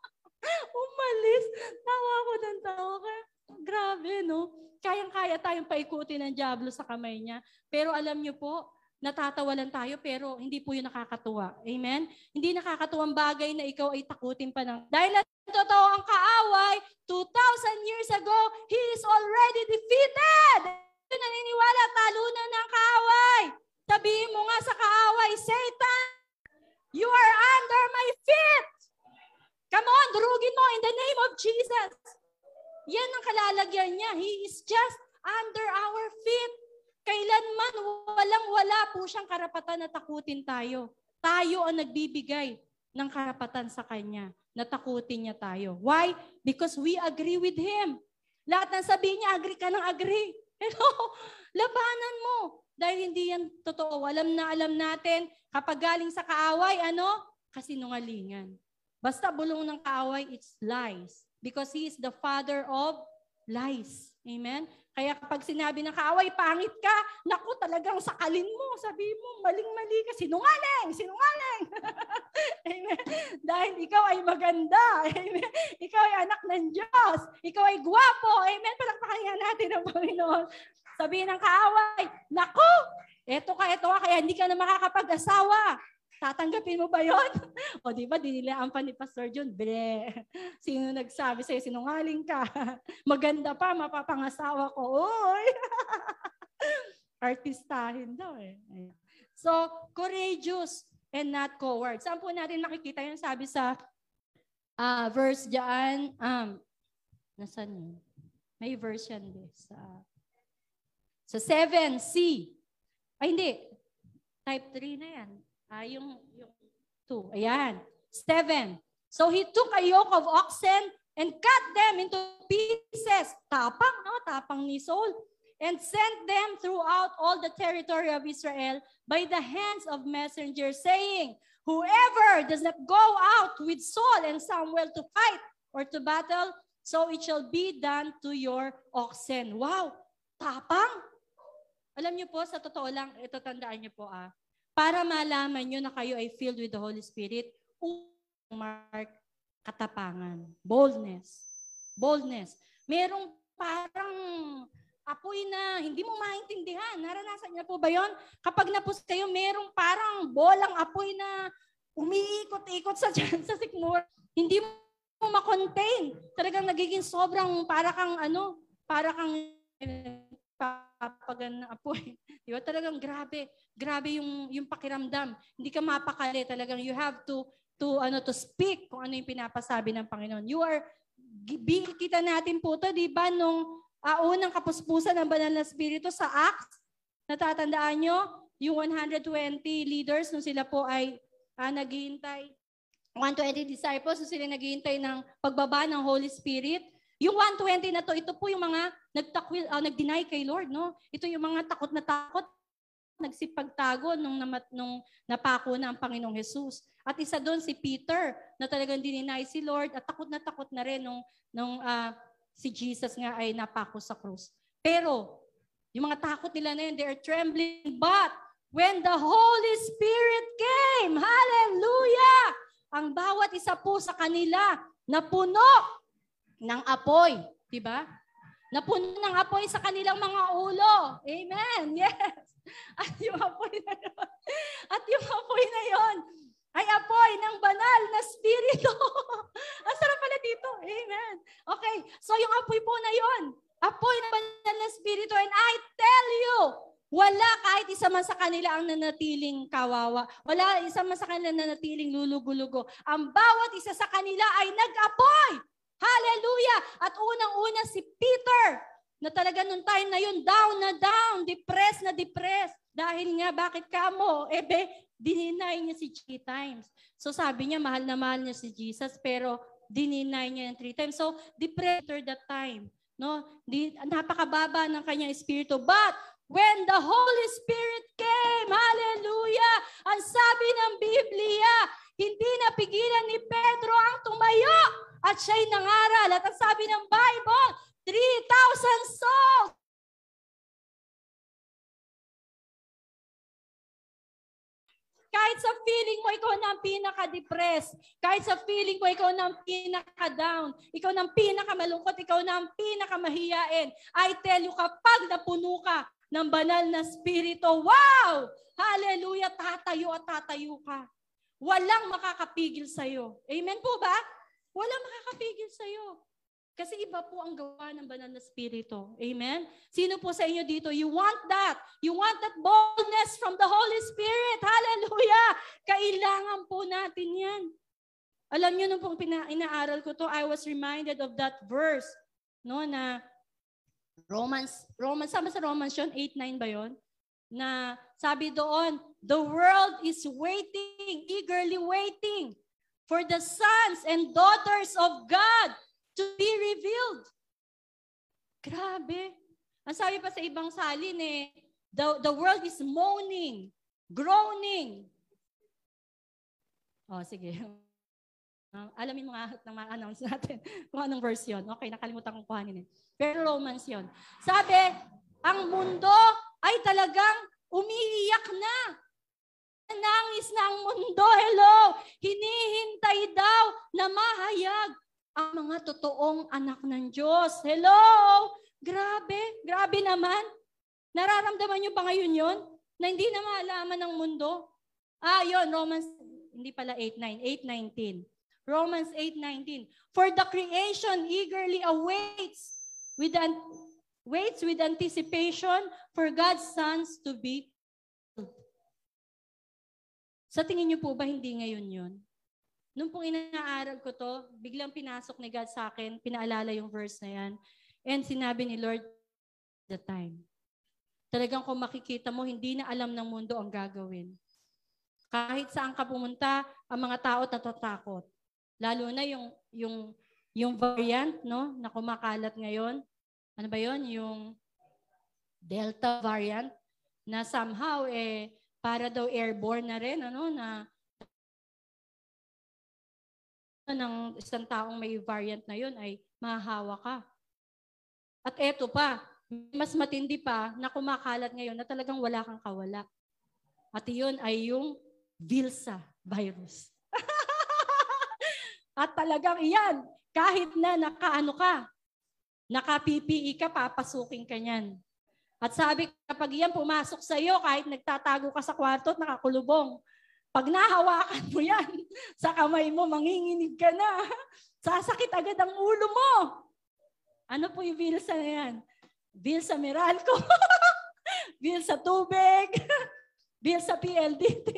Umalis. Tawa ko ng tawa ka. Grabe, no? Kayang-kaya tayong paikutin ng Diablo sa kamay niya. Pero alam niyo po, natatawalan tayo pero hindi po yun nakakatuwa. Amen? Hindi nakakatuwang bagay na ikaw ay takutin pa ng... Dahil ang totoo ang kaaway, 2,000 years ago, He is already defeated! Naniniwala, talunan ng kaaway. Sabihin mo nga sa kaaway, Satan, you are under my feet. Come on, durugin mo in the name of Jesus. Yan ang kalalagyan niya. He is just under our feet. Kailanman walang-wala po siyang karapatan na takutin tayo. Tayo ang nagbibigay ng karapatan sa Kanya na takutin niya tayo. Why? Because we agree with Him. Lahat ng sabihin niya, agree ka ng agree. Hello? Labanan mo. Dahil hindi yan totoo. Alam na alam natin, kapag galing sa kaaway, ano? Kasinungalingan. Basta bulong ng kaaway, it's lies. Because He is the father of lies. Amen? Kaya kapag sinabi ng kaaway, pangit ka, naku, talagang sakalin mo. Sabi mo, maling-mali ka, sinungaling, sinungaling. Amen. Dahil ikaw ay maganda. Amen. Ikaw ay anak ng Diyos. Ikaw ay guwapo. Amen. Palakpakan nga natin ang Panginoon. Sabihin ng kaaway, naku, eto ka, eto ka, kaya hindi ka na makakapag-asawa. Tatanggapin mo ba yon? o di ba, dinilaan pa ni Pastor John, bre, sino nagsabi sa'yo, sinungaling ka. Maganda pa, mapapangasawa ko. Uy! Artistahin daw eh. So, courageous and not coward. Saan po natin makikita yung sabi sa uh, verse dyan? Um, nasan yun? May version this. Sa, sa 7C. Ay, hindi. Type 3 na yan. Ah, yung, yung 2. Ayan. 7. So he took a yoke of oxen and cut them into pieces. Tapang, no? Tapang ni Saul. And sent them throughout all the territory of Israel by the hands of messengers, saying, Whoever does not go out with Saul and Samuel to fight or to battle, so it shall be done to your oxen. Wow! Tapang! Alam niyo po, sa totoo lang, ito tandaan niyo po ah, para malaman niyo na kayo ay filled with the Holy Spirit, mark katapangan, boldness. Boldness. Merong parang apoy na hindi mo maintindihan. Naranasan niyo po ba yon? Kapag napus kayo, merong parang bolang apoy na umiikot-ikot sa dyan, sa sikmura. Hindi mo makontain. Talagang nagiging sobrang para kang ano, para kang papagan na apoy. Di ba? Talagang grabe. Grabe yung, yung pakiramdam. Hindi ka mapakali. Talagang you have to to ano to speak kung ano yung pinapasabi ng Panginoon. You are kita natin po to, 'di ba, nung uh, unang kapuspusan ng banal na spirito sa Acts, natatandaan nyo, yung 120 leaders nung sila po ay uh, naghihintay 120 disciples nung sila naghihintay ng pagbaba ng Holy Spirit. Yung 120 na to, ito po yung mga nagtakwil, uh, nag-deny kay Lord, no? Ito yung mga takot na takot, nagsipagtago nung, nung napako na ang Panginoong Jesus. At isa doon si Peter na talagang dininay si Lord at takot na takot na rin nung, nung uh, si Jesus nga ay napako sa krus. Pero yung mga takot nila na yun, they are trembling. But when the Holy Spirit came, hallelujah, ang bawat isa po sa kanila na puno ng apoy. Diba? Napuno ng apoy sa kanilang mga ulo. Amen. Yes. At yung apoy na yun, at yung apoy na yun, ay apoy ng banal na spirito. Ang sarap pala dito. Amen. Okay. So yung apoy po na yon, apoy ng banal na spirito. And I tell you, wala kahit isa man sa kanila ang nanatiling kawawa. Wala isa man sa kanila nanatiling lulugulugo. Ang bawat isa sa kanila ay nag-apoy. Hallelujah! At unang-una si Peter, na talaga nung time na yun, down na down, depressed na depressed. Dahil nga, bakit ka mo? Ebe, dininay niya si three times. So sabi niya, mahal na mahal niya si Jesus, pero dininay niya yung three times. So depressed that time. No? Di, napakababa ng kanyang espiritu. But when the Holy Spirit came, hallelujah, ang sabi ng Biblia, hindi napigilan ni Pedro ang tumayo at siya'y nangaral. At ang sabi ng Bible, 3,000 souls Kahit sa feeling mo, ikaw na ang pinaka-depressed. Kahit sa feeling mo, ikaw na ang pinaka-down. Ikaw na ang pinaka-malungkot. Ikaw na ang pinaka-mahiyain. I tell you, kapag napuno ka ng banal na spirito, wow! Hallelujah! Tatayo at tatayo ka. Walang makakapigil sa'yo. Amen po ba? Walang makakapigil sa'yo. Kasi iba po ang gawa ng banal na spirito. Amen? Sino po sa inyo dito? You want that. You want that boldness from the Holy Spirit. Hallelujah! Kailangan po natin yan. Alam niyo nung pong pina- inaaral ko to, I was reminded of that verse, no, na Romans, Romans, sama sa Romans yun, 8-9 ba yun? Na sabi doon, the world is waiting, eagerly waiting for the sons and daughters of God to be revealed. Grabe. Ang sabi pa sa ibang salin eh, the, the world is moaning, groaning. Oh, sige. Uh, alamin mo nga na ma-announce natin kung anong verse yun. Okay, nakalimutan kong kuhanin eh. Pero Romans yun. Sabi, ang mundo ay talagang umiiyak na. Nangis na mundo. Hello! Hinihintay daw na mahayag ang mga totoong anak ng Diyos. Hello! Grabe, grabe naman. Nararamdaman niyo ba ngayon yon Na hindi na malaman ng mundo? Ah, yon Romans, hindi pala 8.9, 8.19. Romans 8.19. For the creation eagerly awaits with an, waits with anticipation for God's sons to be Sa tingin niyo po ba hindi ngayon yon? Nung pong inaaral ko to, biglang pinasok ni God sa akin, pinaalala yung verse na yan. And sinabi ni Lord, the time. Talagang kung makikita mo, hindi na alam ng mundo ang gagawin. Kahit saan ka pumunta, ang mga tao natatakot. Lalo na yung, yung, yung variant no, na kumakalat ngayon. Ano ba yon Yung Delta variant na somehow eh para daw airborne na rin ano na ng isang taong may variant na yon ay mahahawa ka. At eto pa, mas matindi pa na kumakalat ngayon na talagang wala kang kawala. At iyon ay yung Vilsa virus. At talagang iyan, kahit na nakaano ka, naka-PPE ka, papasukin ka niyan. At sabi, kapag iyan pumasok sa iyo, kahit nagtatago ka sa kwarto at nakakulubong, pag nahawakan mo yan sa kamay mo, manginginig ka na. Sasakit agad ang ulo mo. Ano po yung Vilsa na yan? bill sa Meralco, bill sa tubig, bill sa PLDT.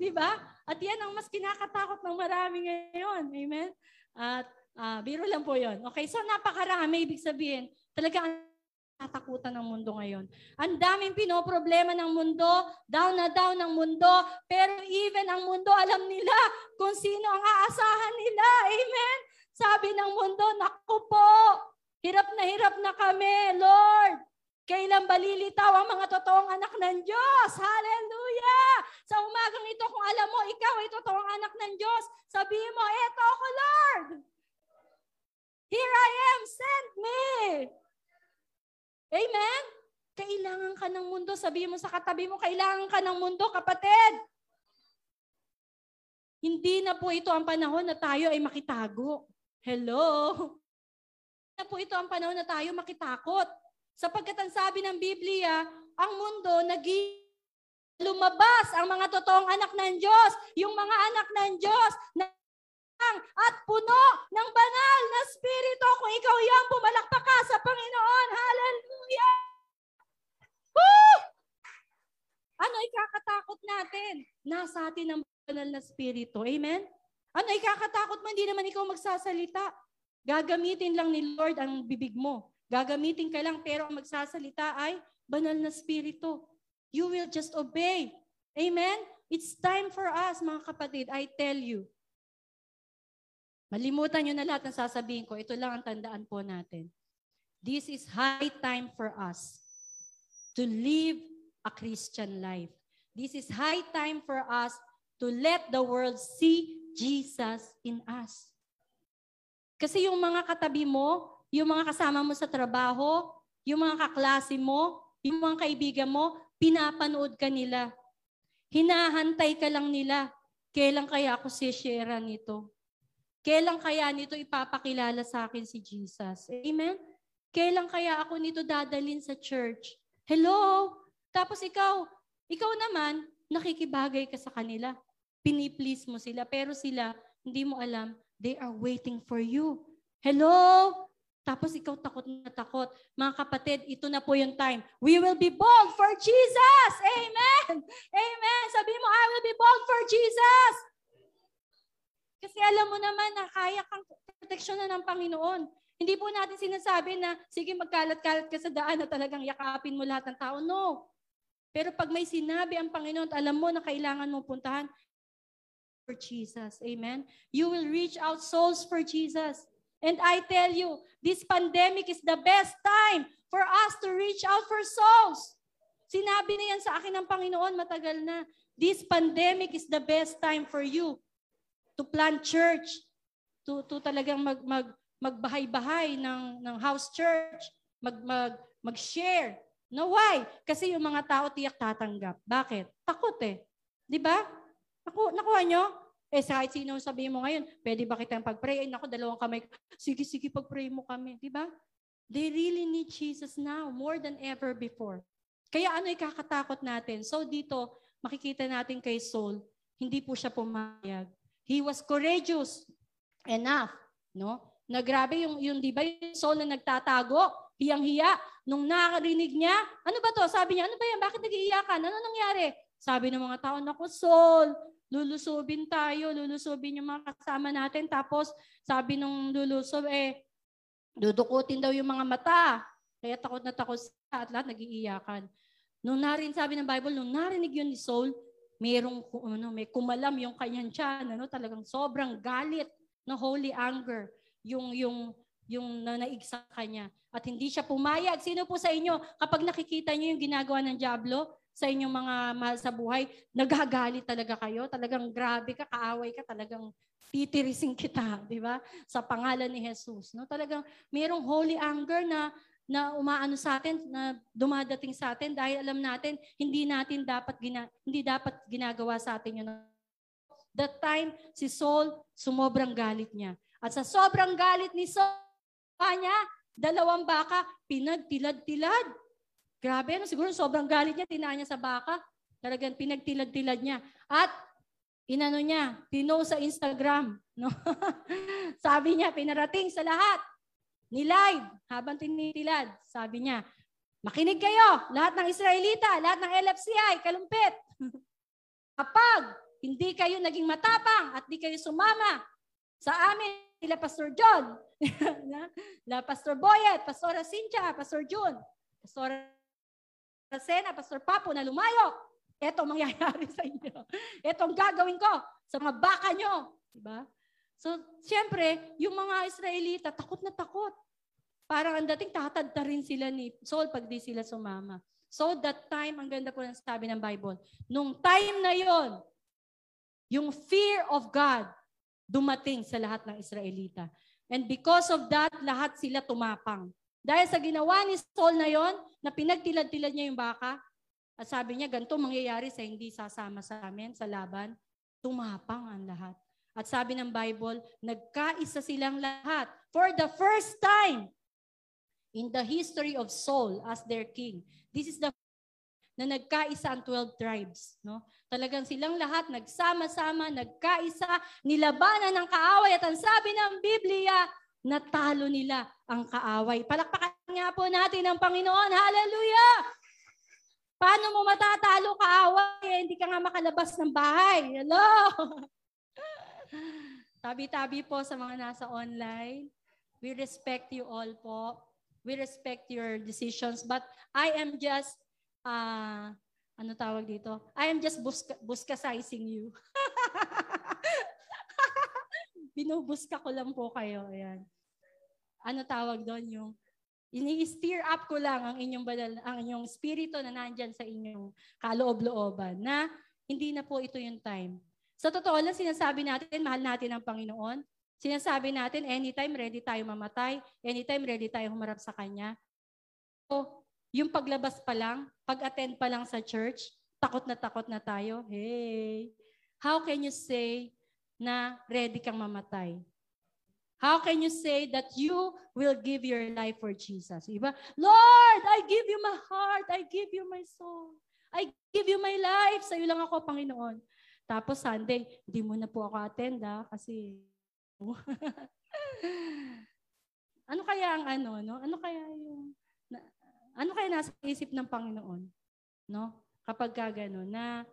di ba? At yan ang mas kinakatakot ng marami ngayon. Amen? At uh, biro lang po yon. Okay, so napakarami. Ibig sabihin, talaga ang tatakutan ng mundo ngayon. Ang daming pinoproblema ng mundo, down na down ng mundo, pero even ang mundo alam nila kung sino ang aasahan nila. Amen? Sabi ng mundo, naku po, Hirap na hirap na kami, Lord. Kailan balilitaw ang mga totoong anak ng Diyos? Hallelujah! Sa umagang ito, kung alam mo, ikaw ay totoong anak ng Diyos, sabihin mo, eto ako, Lord. Here I am, send me. Amen? Kailangan ka ng mundo. Sabihin mo sa katabi mo, kailangan ka ng mundo, kapatid. Hindi na po ito ang panahon na tayo ay makitago. Hello? na po ito ang panahon na tayo makitakot. Sapagkat ang sabi ng Biblia, ang mundo naging lumabas ang mga totoong anak ng Diyos, yung mga anak ng Diyos na at puno ng banal na spirito. Kung ikaw yan, pumalakpak ka sa Panginoon. Hallelujah! Woo! Ano ikakatakot natin? Nasa atin ang banal na spirito. Amen? Ano ikakatakot mo? Hindi naman ikaw magsasalita. Gagamitin lang ni Lord ang bibig mo. Gagamitin ka lang pero ang magsasalita ay banal na spirito. You will just obey. Amen? It's time for us, mga kapatid. I tell you. Malimutan nyo na lahat ng sasabihin ko. Ito lang ang tandaan po natin. This is high time for us to live a Christian life. This is high time for us to let the world see Jesus in us. Kasi yung mga katabi mo, yung mga kasama mo sa trabaho, yung mga kaklase mo, yung mga kaibigan mo, pinapanood ka nila. Hinahantay ka lang nila. Kailan kaya ako sishare nito? Kailan kaya nito ipapakilala sa akin si Jesus? Amen? Kailan kaya ako nito dadalin sa church? Hello? Tapos ikaw, ikaw naman, nakikibagay ka sa kanila. Piniplease mo sila, pero sila, hindi mo alam, They are waiting for you. Hello? Tapos ikaw takot na takot. Mga kapatid, ito na po yung time. We will be bold for Jesus. Amen. Amen. Sabi mo, I will be bold for Jesus. Kasi alam mo naman na kaya kang proteksyon na ng Panginoon. Hindi po natin sinasabi na, sige magkalat-kalat ka sa daan na talagang yakapin mo lahat ng tao. No. Pero pag may sinabi ang Panginoon at alam mo na kailangan mong puntahan, for Jesus. Amen? You will reach out souls for Jesus. And I tell you, this pandemic is the best time for us to reach out for souls. Sinabi na yan sa akin ng Panginoon matagal na. This pandemic is the best time for you to plant church, to, to talagang mag, mag, magbahay-bahay ng, ng house church, mag, mag, mag-share. No, why? Kasi yung mga tao tiyak tatanggap. Bakit? Takot eh. Di ba? Naku, nakuha nyo? Eh, kahit sino sabihin mo ngayon, pwede ba kitang pag-pray? Ay, naku, dalawang kamay. Sige, sige, pag-pray mo kami. Di ba? They really need Jesus now more than ever before. Kaya ano ikakatakot natin? So dito, makikita natin kay Saul, hindi po siya pumayag. He was courageous enough, no? Na grabe yung, yung di ba, yung Saul na nagtatago, hiyang-hiya, nung nakarinig niya, ano ba to? Sabi niya, ano ba yan? Bakit nag-iiyakan? Ano nangyari? Sabi ng mga tao, naku Saul, lulusubin tayo, lulusubin yung mga kasama natin. Tapos sabi nung lulusob, eh, Dudukutin daw yung mga mata. Kaya takot na takot siya at lahat nagiiyakan. Nung narin, sabi ng Bible, nung narinig yun ni Saul, merong ano, may kumalam yung kanyang tiyan, ano, talagang sobrang galit na holy anger yung yung yung nanaig sa kanya. At hindi siya pumayag. Sino po sa inyo, kapag nakikita niyo yung ginagawa ng Diablo sa inyong mga mahal sa buhay, nagagalit talaga kayo. Talagang grabe ka, kaaway ka, talagang titirisin kita, di ba? Sa pangalan ni Jesus. No? Talagang mayroong holy anger na na umaano sa atin, na dumadating sa atin dahil alam natin hindi natin dapat gina, hindi dapat ginagawa sa atin yun. That time si Saul sumobrang galit niya. At sa sobrang galit ni Saul niya, dalawang baka pinagtilad-tilad. Grabe, no? siguro sobrang galit niya, tinaan niya sa baka. Talagang pinagtilad-tilad niya. At inano niya, pino sa Instagram. No? Sabi niya, pinarating sa lahat ni live habang tinitilad. Sabi niya, makinig kayo, lahat ng Israelita, lahat ng LFCI, kalumpit. Kapag hindi kayo naging matapang at di kayo sumama sa amin, nila Pastor John, la Pastor Boyet, Pastor Cynthia, Pastor June, Pastor Sena, Pastor Papo na lumayo, eto mangyayari sa inyo. Etong gagawin ko sa mga baka nyo. Diba? So, siyempre, yung mga Israelita, takot na takot. Parang ang dating tatadta rin sila ni Saul pag di sila sumama. So that time, ang ganda po ng sabi ng Bible, nung time na yon, yung fear of God dumating sa lahat ng Israelita. And because of that, lahat sila tumapang. Dahil sa ginawa ni Saul na yon, na pinagtilad-tilad niya yung baka, at sabi niya, ganito mangyayari sa hindi sasama sa amin, sa laban, tumapang ang lahat. At sabi ng Bible, nagkaisa silang lahat for the first time in the history of Saul as their king. This is the na nagkaisa ang 12 tribes. No? Talagang silang lahat nagsama-sama, nagkaisa, nilabanan ng kaaway at ang sabi ng Biblia, natalo nila ang kaaway. Palakpakan nga po natin ang Panginoon. Hallelujah! Paano mo matatalo kaaway? Eh, hindi ka nga makalabas ng bahay. Hello! Tabi-tabi po sa mga nasa online. We respect you all po we respect your decisions, but I am just, uh, ano tawag dito? I am just buska, buskasizing you. Binubuska ko lang po kayo. Ayan. Ano tawag doon? Yung ini-steer up ko lang ang inyong badal, ang inyong spirito na nandyan sa inyong kaloob-looban na hindi na po ito yung time. Sa totoo lang, sinasabi natin, mahal natin ang Panginoon. Sinasabi natin, anytime ready tayo mamatay, anytime ready tayo humarap sa Kanya. So, yung paglabas pa lang, pag-attend pa lang sa church, takot na takot na tayo. Hey, how can you say na ready kang mamatay? How can you say that you will give your life for Jesus? Iba, Lord, I give you my heart. I give you my soul. I give you my life. Sa iyo lang ako, Panginoon. Tapos Sunday, hindi mo na po ako attend ha, kasi ano kaya ang ano, no? Ano kaya yung na, ano kaya nasa isip ng Panginoon, no? Kapag ka na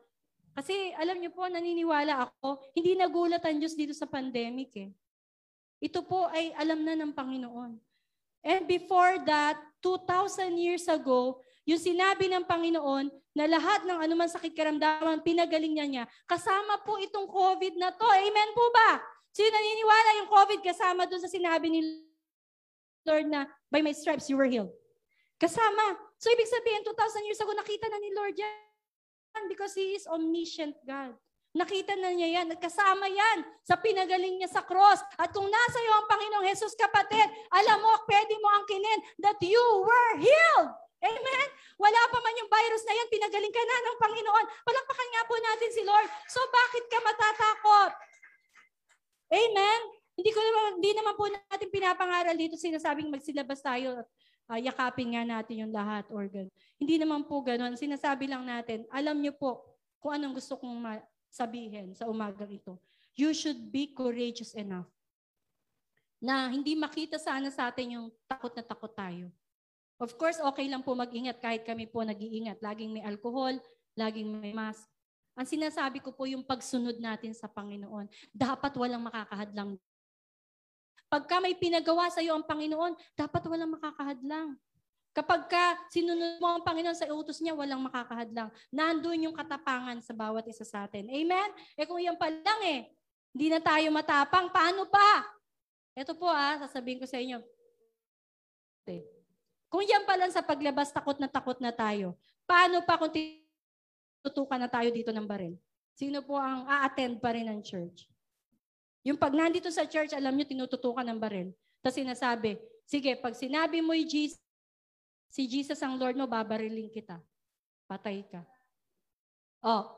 kasi alam niyo po, naniniwala ako, hindi nagulat ang Diyos dito sa pandemic eh. Ito po ay alam na ng Panginoon. And before that, 2,000 years ago, yung sinabi ng Panginoon na lahat ng anuman sakit karamdaman, pinagaling niya niya, kasama po itong COVID na to. Amen po ba? Sino naniniwala yung COVID kasama doon sa sinabi ni Lord na by my stripes you were healed? Kasama. So ibig sabihin, 2,000 years ago, nakita na ni Lord yan because He is omniscient God. Nakita na niya yan. Kasama yan sa pinagaling niya sa cross. At kung nasa iyo ang Panginoong Jesus kapatid, alam mo, pwede mo angkinin that you were healed. Amen? Wala pa man yung virus na yan, pinagaling ka na ng Panginoon. Palakpakan nga po natin si Lord. So bakit ka matatakot? Amen? Hindi ko naman, hindi naman po natin pinapangaral dito sinasabing magsilabas tayo at uh, yakapin nga natin yung lahat organ. Hindi naman po ganoon. Sinasabi lang natin, alam niyo po kung anong gusto kong sabihin sa umagang ito. You should be courageous enough na hindi makita sana sa atin yung takot na takot tayo. Of course, okay lang po mag-ingat kahit kami po nag-iingat. Laging may alcohol, laging may mask. Ang sinasabi ko po yung pagsunod natin sa Panginoon. Dapat walang makakahadlang. Pagka may pinagawa sa iyo ang Panginoon, dapat walang makakahadlang. Kapag ka sinunod mo ang Panginoon sa utos niya, walang makakahadlang. Nandun yung katapangan sa bawat isa sa atin. Amen? Eh kung yan pa lang eh, hindi na tayo matapang, paano pa? Ito po ah, sasabihin ko sa inyo. Kung yan pa lang sa paglabas, takot na takot na tayo. Paano pa kung tutukan na tayo dito ng baril? Sino po ang a-attend pa rin ng church? Yung pag nandito sa church, alam nyo, tinututukan ng baril. Tapos sinasabi, sige, pag sinabi mo yung Jesus, Si Jesus ang Lord mo, babariling kita. Patay ka. Oh.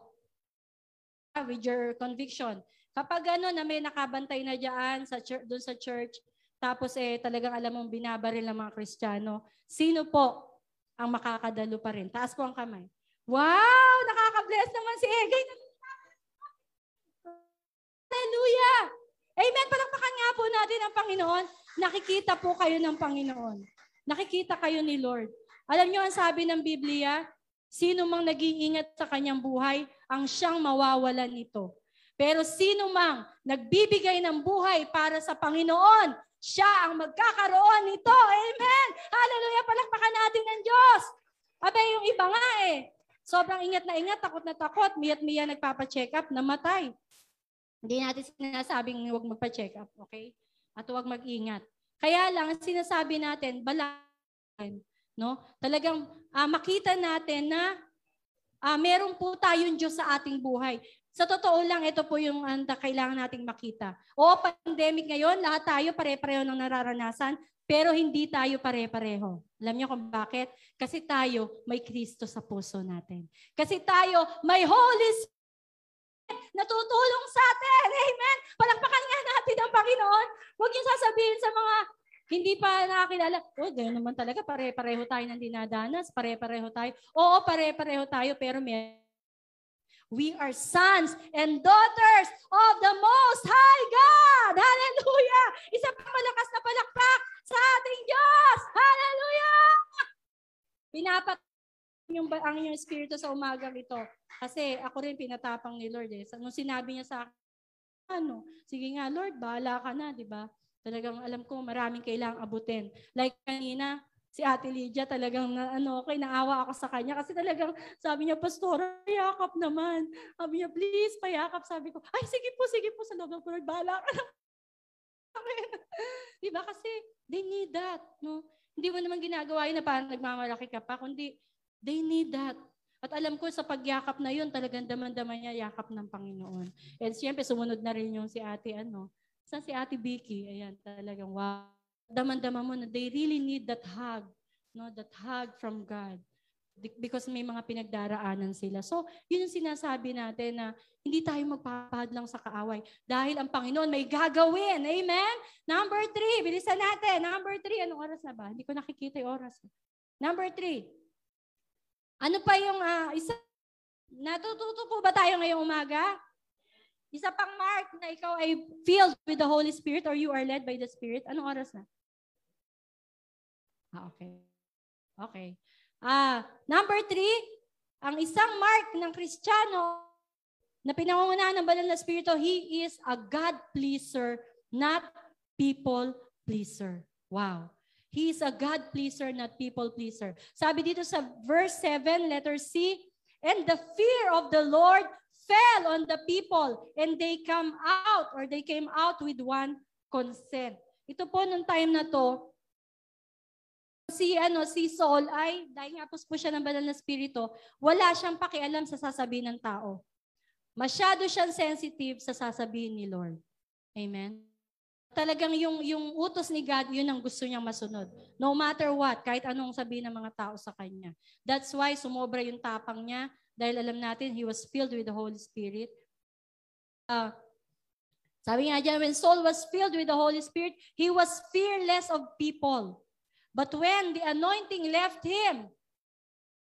With your conviction. Kapag ano na may nakabantay na diyan sa church, doon sa church, tapos eh talagang alam mong binabaril ng mga Kristiyano, sino po ang makakadalo pa rin? Taas po ang kamay. Wow! Nakaka-bless naman si Egay. Hallelujah! Amen! Palakpakan nga po natin ang Panginoon. Nakikita po kayo ng Panginoon. Nakikita kayo ni Lord. Alam niyo ang sabi ng Biblia, sino mang nag-iingat sa kanyang buhay, ang siyang mawawalan nito. Pero sino mang nagbibigay ng buhay para sa Panginoon, siya ang magkakaroon nito. Amen! Hallelujah! Palakpakan natin ng Diyos. Abe, yung iba nga eh. Sobrang ingat na ingat, takot na takot, miyat-miya nagpapa-check up, namatay. Hindi natin sinasabing huwag magpa-check up, okay? At huwag mag-ingat. Kaya lang, sinasabi natin, balangin, no? Talagang uh, makita natin na uh, meron po tayong Diyos sa ating buhay. Sa totoo lang, ito po yung anda kailangan nating makita. O, pandemic ngayon, lahat tayo pare-pareho ng nararanasan, pero hindi tayo pare-pareho. Alam niyo kung bakit? Kasi tayo may Kristo sa puso natin. Kasi tayo may Holy Spirit na tutulong sa atin. Amen? Palakpakan nga natin ang Panginoon. Huwag niyo sasabihin sa mga hindi pa nakakilala. Oh, gano'n naman talaga. Pare-pareho tayo ng dinadanas. Pare-pareho tayo. Oo, pare-pareho tayo, pero may We are sons and daughters of the Most High God. Hallelujah! Isa pang malakas na palakpak sa ating Diyos. Hallelujah! Pinapat yung ang inyong espiritu sa umagang ito. Kasi ako rin pinatapang ni Lord eh. Nung sinabi niya sa akin, ano, sige nga Lord, bahala ka na, di ba? Talagang alam ko maraming kailangang abutin. Like kanina, si Ate Lydia talagang na, ano, okay, naawa ako sa kanya kasi talagang sabi niya, Pastor, payakap naman. Sabi niya, please, payakap. Sabi ko, ay, sige po, sige po, sa loob ng Lord, bahala ka na. diba? Kasi they need that. No? Hindi mo naman ginagawa yun na parang nagmamalaki ka pa, kundi they need that. At alam ko sa pagyakap na yun, talagang daman-daman niya yakap ng Panginoon. And siyempre, sumunod na rin yung si ate, ano, sa si Ate Vicky, ayan, talagang wow. Daman-dama mo na they really need that hug, no, that hug from God. Because may mga pinagdaraanan sila. So, yun yung sinasabi natin na hindi tayo magpapahad lang sa kaaway. Dahil ang Panginoon may gagawin. Amen? Number three, bilisan natin. Number three, anong oras na ba? Hindi ko nakikita yung oras. Number three, ano pa yung uh, isa? Natututo po ba tayo ngayong umaga? Isa pang mark na ikaw ay filled with the Holy Spirit or you are led by the Spirit. Anong oras na? Ah, okay. Okay. Ah, number three, ang isang mark ng Kristiyano na pinangungunahan ng banal na Espiritu, he is a God pleaser, not people pleaser. Wow. He is a God pleaser, not people pleaser. Sabi dito sa verse 7, letter C, and the fear of the Lord fell on the people and they come out or they came out with one consent. Ito po nung time na to, si ano si Saul ay dahil nga po siya ng banal na spirito, wala siyang pakialam sa sasabihin ng tao. Masyado siyang sensitive sa sasabihin ni Lord. Amen. Talagang yung yung utos ni God, yun ang gusto niyang masunod. No matter what, kahit anong sabihin ng mga tao sa kanya. That's why sumobra yung tapang niya dahil alam natin, he was filled with the Holy Spirit. Uh, sabi nga dyan, when Saul was filled with the Holy Spirit, he was fearless of people. But when the anointing left him,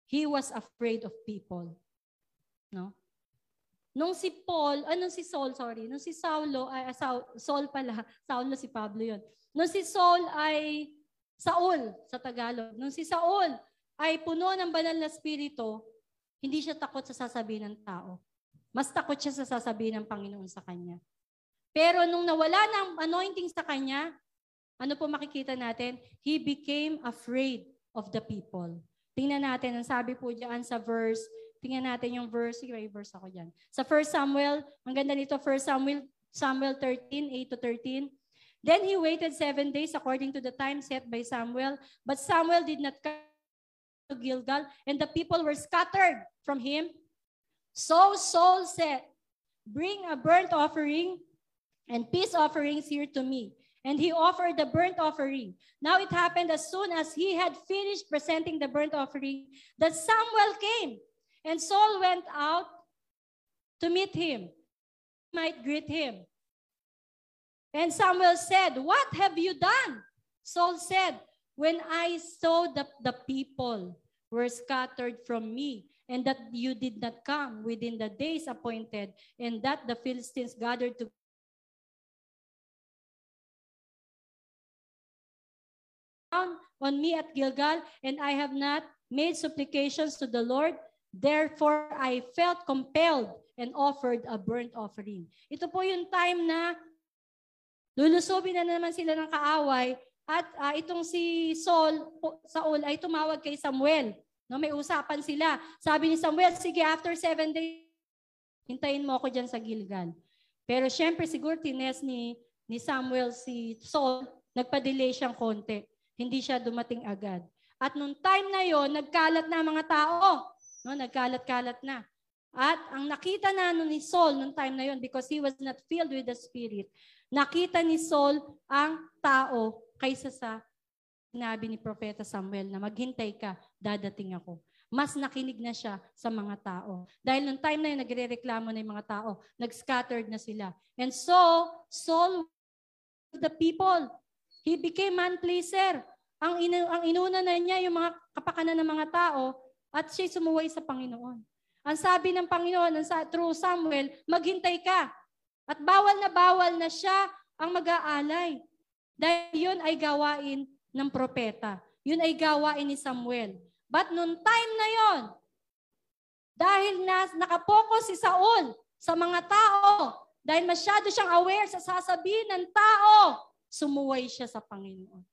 he was afraid of people. No? Nung si Paul, anong si Saul, sorry, nung si Saulo, ay, uh, Saul, Saul pala, Saulo si Pablo yun. Nung si Saul ay Saul sa Tagalog. Nung si Saul ay puno ng banal na spirito, hindi siya takot sa sasabihin ng tao. Mas takot siya sa sasabihin ng Panginoon sa kanya. Pero nung nawala ng anointing sa kanya, ano po makikita natin? He became afraid of the people. Tingnan natin, ang sabi po diyan sa verse, tingnan natin yung verse, may verse ako diyan. Sa 1 Samuel, ang ganda nito, 1 Samuel, Samuel 13, 8 to 13. Then he waited seven days according to the time set by Samuel, but Samuel did not come to Gilgal, and the people were scattered from him. So Saul said, Bring a burnt offering and peace offerings here to me. And he offered the burnt offering. Now it happened as soon as he had finished presenting the burnt offering that Samuel came. And Saul went out to meet him, might greet him. And Samuel said, What have you done? Saul said, When I saw that the people were scattered from me, and that you did not come within the days appointed, and that the Philistines gathered to down on me at Gilgal, and I have not made supplications to the Lord. Therefore, I felt compelled and offered a burnt offering. Ito po yung time na lulusubin na naman sila ng kaaway at uh, itong si Saul, Saul ay tumawag kay Samuel. No, may usapan sila. Sabi ni Samuel, sige, after seven days, hintayin mo ako dyan sa Gilgal. Pero syempre, siguro tines ni, ni Samuel si Saul, nagpa-delay siyang konti. Hindi siya dumating agad. At nung time na yon, nagkalat na mga tao. No, nagkalat-kalat na. At ang nakita na ano ni Saul nung time na yon because he was not filled with the Spirit, nakita ni Saul ang tao kaysa sa sinabi ni Propeta Samuel na maghintay ka, dadating ako. Mas nakinig na siya sa mga tao. Dahil nung time na yun, nagre-reklamo na yung mga tao. Nag-scattered na sila. And so, Saul the people. He became man pleaser. Ang, inu, ang inuna na niya yung mga kapakanan ng mga tao at siya sumuway sa Panginoon. Ang sabi ng Panginoon ang sa, through Samuel, maghintay ka. At bawal na bawal na siya ang mag-aalay. Dahil yun ay gawain ng propeta. Yun ay gawain ni Samuel. But noong time na yon, dahil na, nakapokus si Saul sa mga tao, dahil masyado siyang aware sa sasabihin ng tao, sumuway siya sa Panginoon.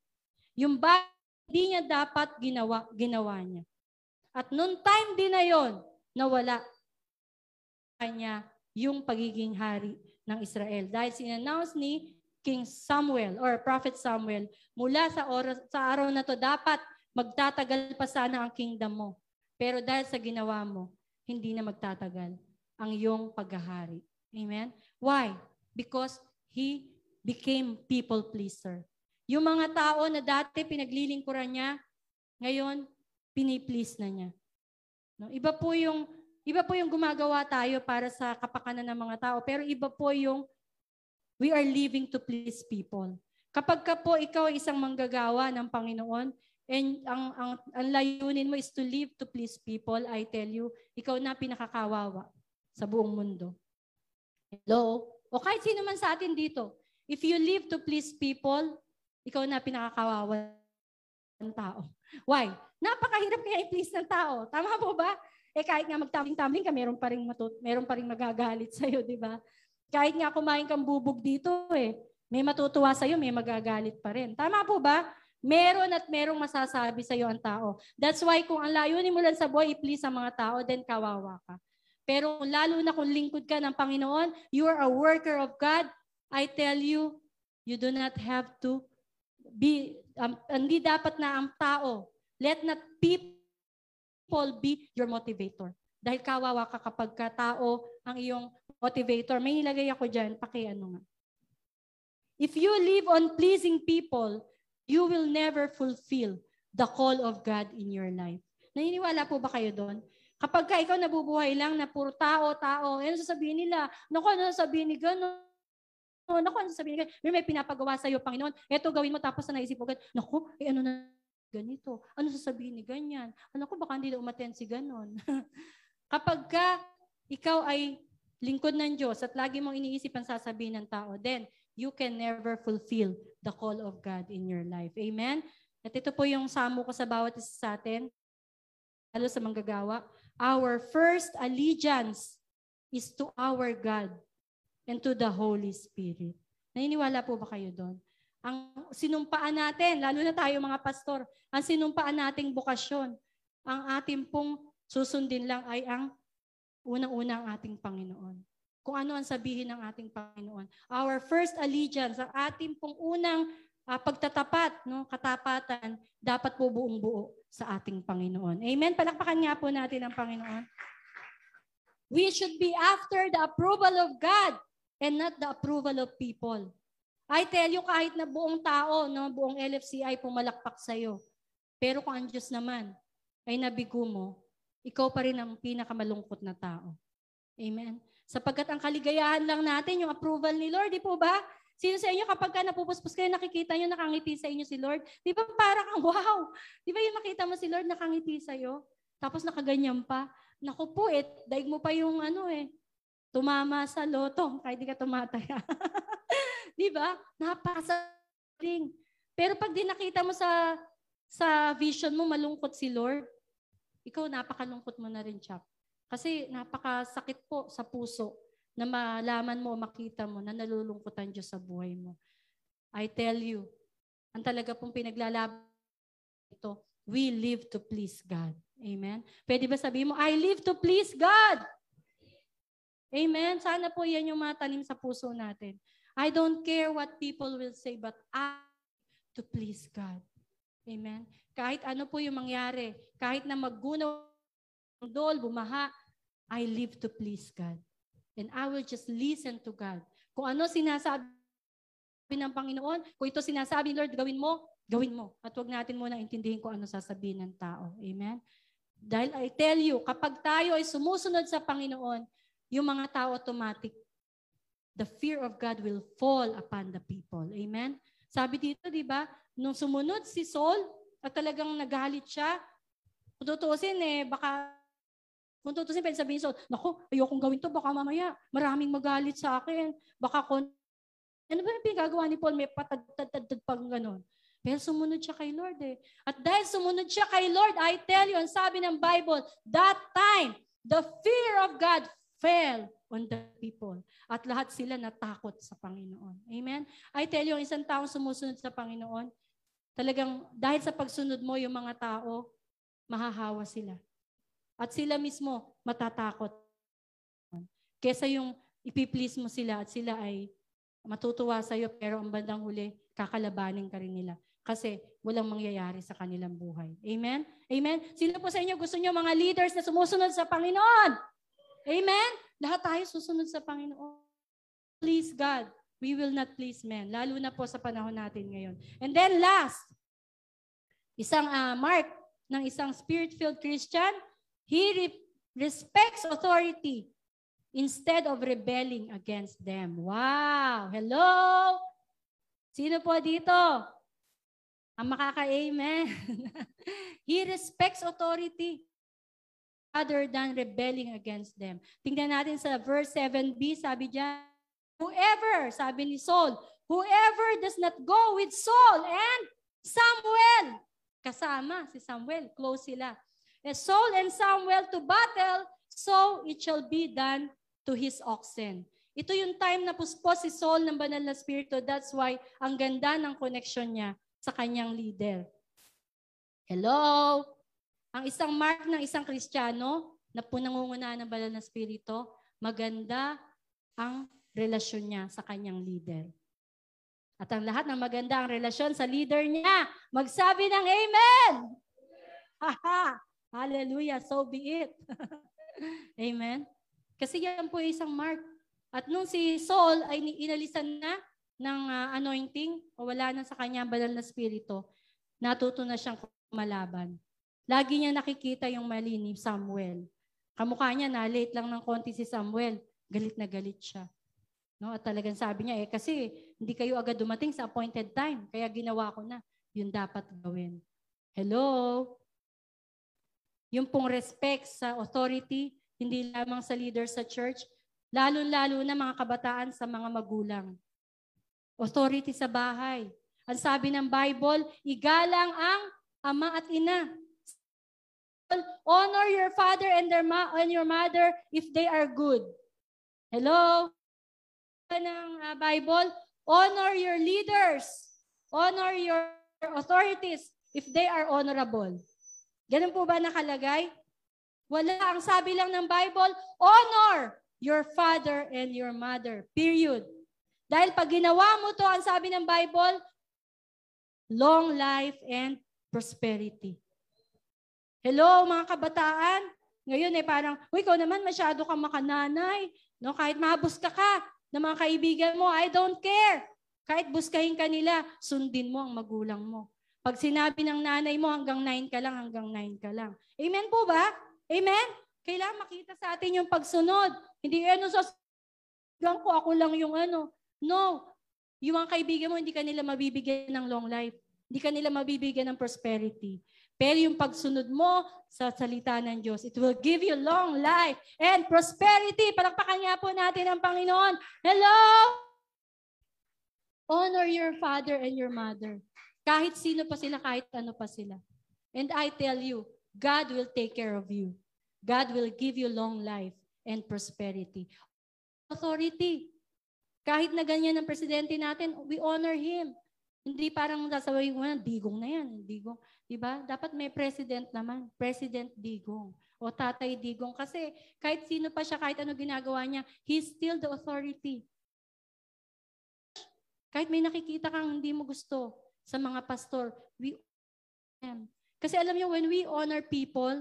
Yung ba, hindi niya dapat ginawa, ginawa niya. At noon time din na yon, nawala kanya yung pagiging hari ng Israel. Dahil sinannounce ni King Samuel or Prophet Samuel, mula sa, oras, sa araw na to, dapat magtatagal pa sana ang kingdom mo. Pero dahil sa ginawa mo, hindi na magtatagal ang iyong paghahari. Amen? Why? Because he became people pleaser. Yung mga tao na dati pinaglilingkuran niya, ngayon piniplease na niya. No? Iba po yung iba po yung gumagawa tayo para sa kapakanan ng mga tao, pero iba po yung we are living to please people. Kapag ka po ikaw ay isang manggagawa ng Panginoon, and ang, ang, ang layunin mo is to live to please people, I tell you, ikaw na pinakakawawa sa buong mundo. Hello? O kahit sino man sa atin dito, If you live to please people, ikaw na pinakakawawa ng tao. Why? Napakahirap kaya i-please ng tao. Tama po ba? Eh kahit nga magtambling-tambling ka, meron pa rin, matut- meron pa rin magagalit sa'yo, di ba? Kahit nga kumain kang bubog dito eh, may matutuwa sa'yo, may magagalit pa rin. Tama po ba? Meron at merong masasabi sa'yo ang tao. That's why kung ang layunin mo lang sa buhay, i-please ang mga tao, then kawawa ka. Pero lalo na kung lingkod ka ng Panginoon, you are a worker of God, I tell you, you do not have to be, um, hindi dapat na ang tao, let not people be your motivator. Dahil kawawa ka kapag ka tao ang iyong motivator. May nilagay ako dyan, pakiano nga. If you live on pleasing people, you will never fulfill the call of God in your life. Naniniwala po ba kayo doon? Kapag ka ikaw nabubuhay lang na puro tao, tao, ano sasabihin nila? Naku, ano sasabihin ni gano'n? Oh, naku, ano sabihin may, may pinapagawa sa iyo, Panginoon. Ito gawin mo tapos na naisip mo, naku, eh ano na ganito? Ano sasabihin ni ganyan? Ano ko baka hindi na umaten si ganon. Kapag ka ikaw ay lingkod ng Diyos at lagi mong iniisip ang sasabihin ng tao, then you can never fulfill the call of God in your life. Amen? At ito po yung samo ko sa bawat isa sa atin, lalo sa manggagawa. Our first allegiance is to our God and to the Holy Spirit. Naniniwala po ba kayo doon? ang sinumpaan natin, lalo na tayo mga pastor, ang sinumpaan nating bukasyon, ang ating pong susundin lang ay ang unang-una ang ating Panginoon. Kung ano ang sabihin ng ating Panginoon. Our first allegiance, ang ating pong unang uh, pagtatapat, no, katapatan, dapat po buong buo sa ating Panginoon. Amen? Palakpakan nga po natin ang Panginoon. We should be after the approval of God and not the approval of people. I tell you, kahit na buong tao, no, buong LFC ay pumalakpak sa'yo. Pero kung ang Diyos naman ay nabigo mo, ikaw pa rin ang pinakamalungkot na tao. Amen? Sapagkat ang kaligayahan lang natin, yung approval ni Lord, di po ba? Sino sa inyo kapag ka napupuspos kayo, nakikita nyo, nakangiti sa inyo si Lord? Di ba parang, wow! Di ba yung makita mo si Lord, nakangiti sa'yo? Tapos nakaganyan pa. Naku po, eh, daig mo pa yung ano eh, tumama sa loto, kahit di ka tumataya. Di ba? Napasaling. Pero pag di nakita mo sa sa vision mo malungkot si Lord, ikaw napakalungkot mo na rin siya. Kasi napakasakit po sa puso na malaman mo makita mo na nalulungkot ang Diyos sa buhay mo. I tell you, ang talaga pong pinaglalaban ito, we live to please God. Amen? Pwede ba sabihin mo, I live to please God? Amen? Sana po yan yung matanim sa puso natin. I don't care what people will say, but I to please God. Amen? Kahit ano po yung mangyari, kahit na maggunaw dol, bumaha, I live to please God. And I will just listen to God. Kung ano sinasabi ng Panginoon, kung ito sinasabi, Lord, gawin mo, gawin mo. At huwag natin muna intindihin kung ano sasabihin ng tao. Amen? Dahil I tell you, kapag tayo ay sumusunod sa Panginoon, yung mga tao automatic the fear of God will fall upon the people. Amen? Sabi dito, di ba, nung sumunod si Saul, at talagang nagalit siya, kung tutusin eh, baka, kung tutusin, pwede sabihin Saul, naku, ayokong gawin to, baka mamaya, maraming magalit sa akin. Baka kon, ano ba yung pinagagawa ni Paul? May patad-tad-tad pang ganon. Pero sumunod siya kay Lord eh. At dahil sumunod siya kay Lord, I tell you, ang sabi ng Bible, that time, the fear of God fell on the people. At lahat sila natakot sa Panginoon. Amen? I tell you, isang taong sumusunod sa Panginoon, talagang dahil sa pagsunod mo, yung mga tao, mahahawa sila. At sila mismo matatakot. Kesa yung ipiplease mo sila at sila ay matutuwa sa iyo pero ang bandang huli, kakalabanin ka rin nila. Kasi walang mangyayari sa kanilang buhay. Amen? Amen? Sino po sa inyo gusto nyo mga leaders na sumusunod sa Panginoon? Amen? Lahat tayo susunod sa Panginoon. Please God. We will not please men. Lalo na po sa panahon natin ngayon. And then last, isang uh, mark ng isang spirit-filled Christian, he re- respects authority instead of rebelling against them. Wow! Hello! Sino po dito? Ang makaka-amen. he respects authority other than rebelling against them. Tingnan natin sa verse 7b, sabi diyan, whoever, sabi ni Saul, whoever does not go with Saul and Samuel, kasama si Samuel, close sila. As Saul and Samuel to battle, so it shall be done to his oxen. Ito yung time na puspos si Saul ng banal na spirito. That's why ang ganda ng connection niya sa kanyang leader. Hello? Ang isang mark ng isang Kristiyano na po nangungunahan ng banal na spirito, maganda ang relasyon niya sa kanyang leader. At ang lahat ng maganda ang relasyon sa leader niya, magsabi ng Amen! Hallelujah! So be it! Amen? Kasi yan po isang mark. At nung si Saul ay inalisan na ng uh, anointing o wala na sa kanya banal na spirito, natuto na siyang kumalaban. Lagi niya nakikita yung mali ni Samuel. Kamukha niya na late lang ng konti si Samuel. Galit na galit siya. No, at talagang sabi niya, eh kasi hindi kayo agad dumating sa appointed time. Kaya ginawa ko na. Yun dapat gawin. Hello? Yung pong respect sa authority, hindi lamang sa leader sa church, lalo-lalo na mga kabataan sa mga magulang. Authority sa bahay. Ang sabi ng Bible, igalang ang ama at ina honor your father and, their ma- and your mother if they are good. Hello? ng uh, Bible, honor your leaders honor your authorities if they are honorable. Ganun po ba nakalagay? Wala. Ang sabi lang ng Bible, honor your father and your mother. Period. Dahil pag ginawa mo to, ang sabi ng Bible, long life and prosperity. Hello, mga kabataan. Ngayon eh parang, uy, ikaw naman masyado kang makananay. No? Kahit mabus ka ka ng mga kaibigan mo, I don't care. Kahit buskahin ka nila, sundin mo ang magulang mo. Pag sinabi ng nanay mo hanggang 9 ka lang, hanggang 9 ka lang. Amen po ba? Amen? Kailangan makita sa atin yung pagsunod. Hindi ano sa hanggang ko, ako lang yung ano. No. Yung mga kaibigan mo, hindi ka nila mabibigyan ng long life. Hindi ka nila mabibigyan ng prosperity. Pero yung pagsunod mo sa salita ng Diyos, it will give you long life and prosperity. Palakpakan nga po natin ang Panginoon. Hello! Honor your father and your mother. Kahit sino pa sila, kahit ano pa sila. And I tell you, God will take care of you. God will give you long life and prosperity. Authority. Kahit na ganyan ang presidente natin, we honor him. Hindi parang sasabihin mo na, digong na yan, digong. Diba? Dapat may president naman, President Digong o Tatay Digong. Kasi kahit sino pa siya, kahit ano ginagawa niya, he's still the authority. Kahit may nakikita kang hindi mo gusto sa mga pastor, we them. Kasi alam niyo, when we honor people,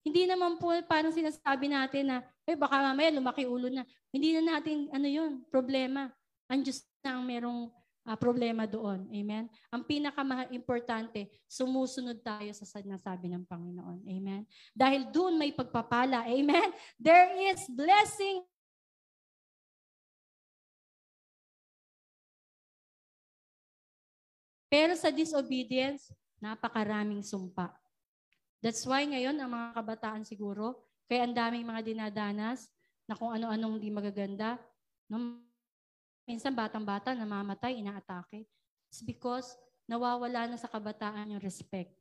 hindi naman po parang sinasabi natin na, eh baka mamaya lumaki ulo na. Hindi na natin, ano yun, problema. Ang Diyos na ang merong uh, problema doon. Amen? Ang pinaka-importante, sumusunod tayo sa sinasabi ng Panginoon. Amen? Dahil doon may pagpapala. Amen? There is blessing Pero sa disobedience, napakaraming sumpa. That's why ngayon, ang mga kabataan siguro, kaya ang daming mga dinadanas na kung ano-anong hindi magaganda. No? Minsan batang-bata namamatay, inaatake. It's because nawawala na sa kabataan yung respect.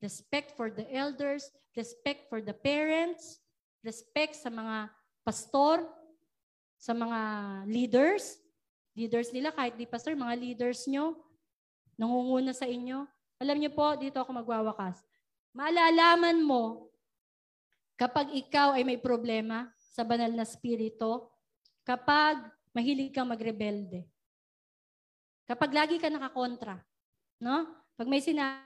Respect for the elders, respect for the parents, respect sa mga pastor, sa mga leaders. Leaders nila, kahit di pastor, mga leaders nyo, nangunguna sa inyo. Alam niyo po, dito ako magwawakas. Maalalaman mo, kapag ikaw ay may problema sa banal na spirito, kapag mahilig kang magrebelde. Kapag lagi ka nakakontra, no? Pag may sinabi,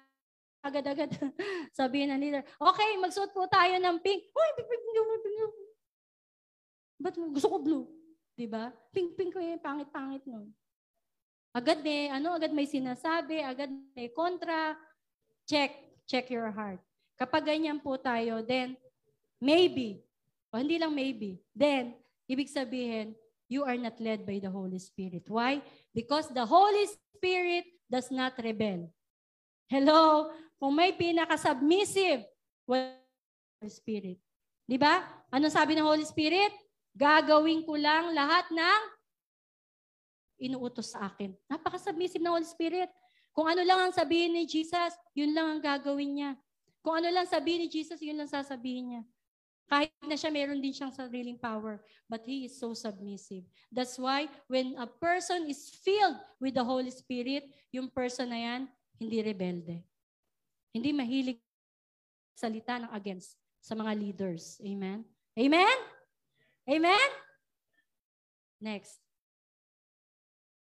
agad-agad sabihin ng leader, okay, magsuot po tayo ng pink. Uy, pink, pink, pink, pink, pink. Ba't gusto ko blue? Diba? Pink, pink ko yung pangit-pangit nun. Agad may, ano, agad may sinasabi, agad may kontra. Check, check your heart. Kapag ganyan po tayo, then, maybe, o hindi lang maybe, then, ibig sabihin, you are not led by the Holy Spirit. Why? Because the Holy Spirit does not rebel. Hello? Kung may pinaka-submissive, Holy Spirit. Di ba? Ano sabi ng Holy Spirit? Gagawin ko lang lahat ng inuutos sa akin. Napaka-submissive ng Holy Spirit. Kung ano lang ang sabihin ni Jesus, yun lang ang gagawin niya. Kung ano lang sabihin ni Jesus, yun lang sasabihin niya. Kahit na siya, meron din siyang sariling power. But he is so submissive. That's why when a person is filled with the Holy Spirit, yung person na yan, hindi rebelde. Hindi mahilig salita ng against sa mga leaders. Amen? Amen? Amen? Next.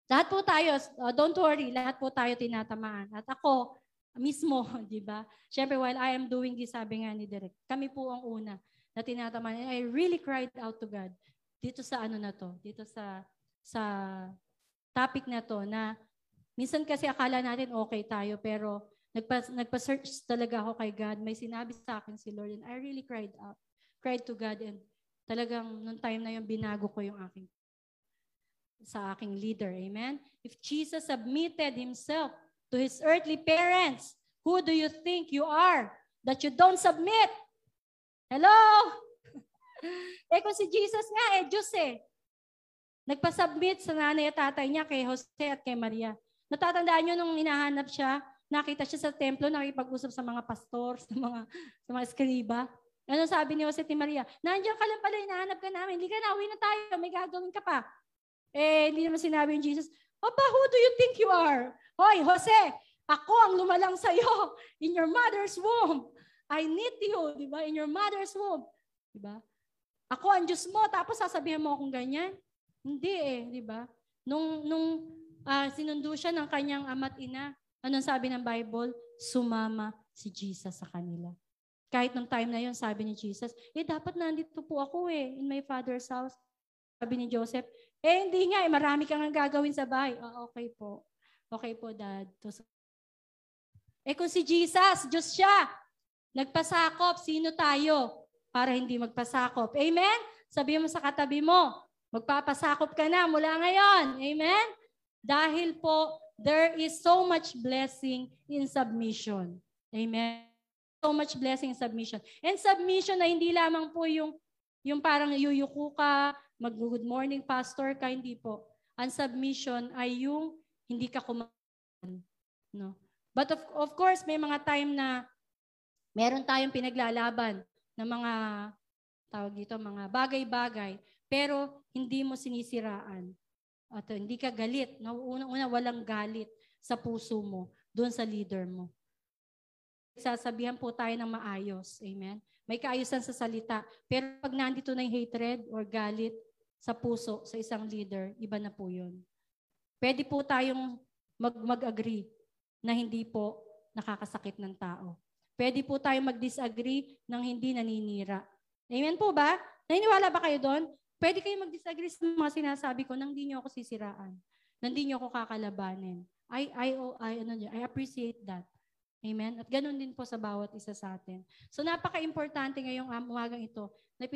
Lahat po tayo, uh, don't worry, lahat po tayo tinatamaan. At ako, mismo, di ba? Siyempre, while I am doing this, sabi nga ni Derek, kami po ang una na tinatamaan. I really cried out to God dito sa ano na to, dito sa sa topic na to na minsan kasi akala natin okay tayo pero nagpa, nagpa-search talaga ako kay God. May sinabi sa akin si Lord and I really cried out. Cried to God and talagang nung time na yun binago ko yung aking sa aking leader. Amen? If Jesus submitted himself to his earthly parents, who do you think you are that you don't submit? Hello? eh kung si Jesus nga eh, Diyos eh. Nagpa-submit sa nanay at tatay niya kay Jose at kay Maria. Natatandaan niyo nung hinahanap siya, nakita siya sa templo, nakipag-usap sa mga pastor, sa mga, sa mga eskriba. Ano sabi ni Jose at Maria? Nandiyan ka lang pala, hinahanap ka namin. Hindi ka na, uwi na tayo, may gagawin ka pa. Eh, hindi naman sinabi ni Jesus, Papa, who do you think you are? Hoy, Jose, ako ang lumalang sa'yo in your mother's womb. I need you, di ba? In your mother's womb. Di ba? Ako ang Diyos mo, tapos sasabihin mo akong ganyan? Hindi eh, di ba? Nung, nung uh, sinundo siya ng kanyang ama't ina, anong sabi ng Bible? Sumama si Jesus sa kanila. Kahit nung time na yon sabi ni Jesus, eh dapat nandito po ako eh, in my father's house. Sabi ni Joseph, eh hindi nga, eh, marami kang gagawin sa bahay. Oh, okay po. Okay po, Dad. Eh kung si Jesus, Diyos siya, nagpasakop, sino tayo para hindi magpasakop? Amen? Sabi mo sa katabi mo, magpapasakop ka na mula ngayon. Amen? Dahil po, there is so much blessing in submission. Amen? so much blessing in submission. And submission na hindi lamang po yung, yung parang yuyuko ka, mag-good morning pastor ka, hindi po. Ang submission ay yung hindi ka kumain. No? But of, of course, may mga time na meron tayong pinaglalaban ng mga tawag dito, mga bagay-bagay, pero hindi mo sinisiraan. At hindi ka galit. Una-una, walang galit sa puso mo, doon sa leader mo sasabihan po tayo ng maayos. Amen? May kaayusan sa salita. Pero pag nandito na yung hatred or galit sa puso sa isang leader, iba na po yun. Pwede po tayong mag- mag-agree na hindi po nakakasakit ng tao. Pwede po tayong mag-disagree ng hindi naninira. Amen po ba? Naniniwala ba kayo doon? Pwede kayo mag-disagree sa mga sinasabi ko nang hindi niyo ako sisiraan. Nang hindi niyo ako kakalabanin. I, I, I, ano, I appreciate that. Amen? At ganun din po sa bawat isa sa atin. So napaka-importante ngayong umagang ito na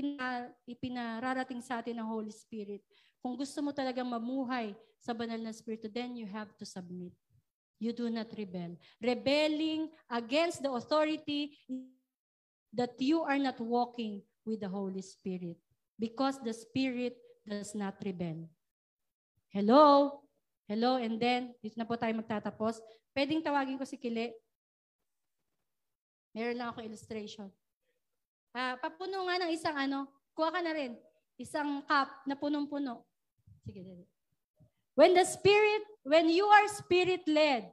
ipinararating sa atin ng Holy Spirit. Kung gusto mo talagang mamuhay sa banal na Espiritu, then you have to submit. You do not rebel. Rebelling against the authority that you are not walking with the Holy Spirit because the Spirit does not rebel. Hello? Hello? And then, dito na po tayo magtatapos. Pwedeng tawagin ko si Kile. Meron lang ako illustration. Uh, papuno nga ng isang ano, kuha ka na rin, isang cup na punong-puno. Sige, dali. When the Spirit, when you are Spirit-led,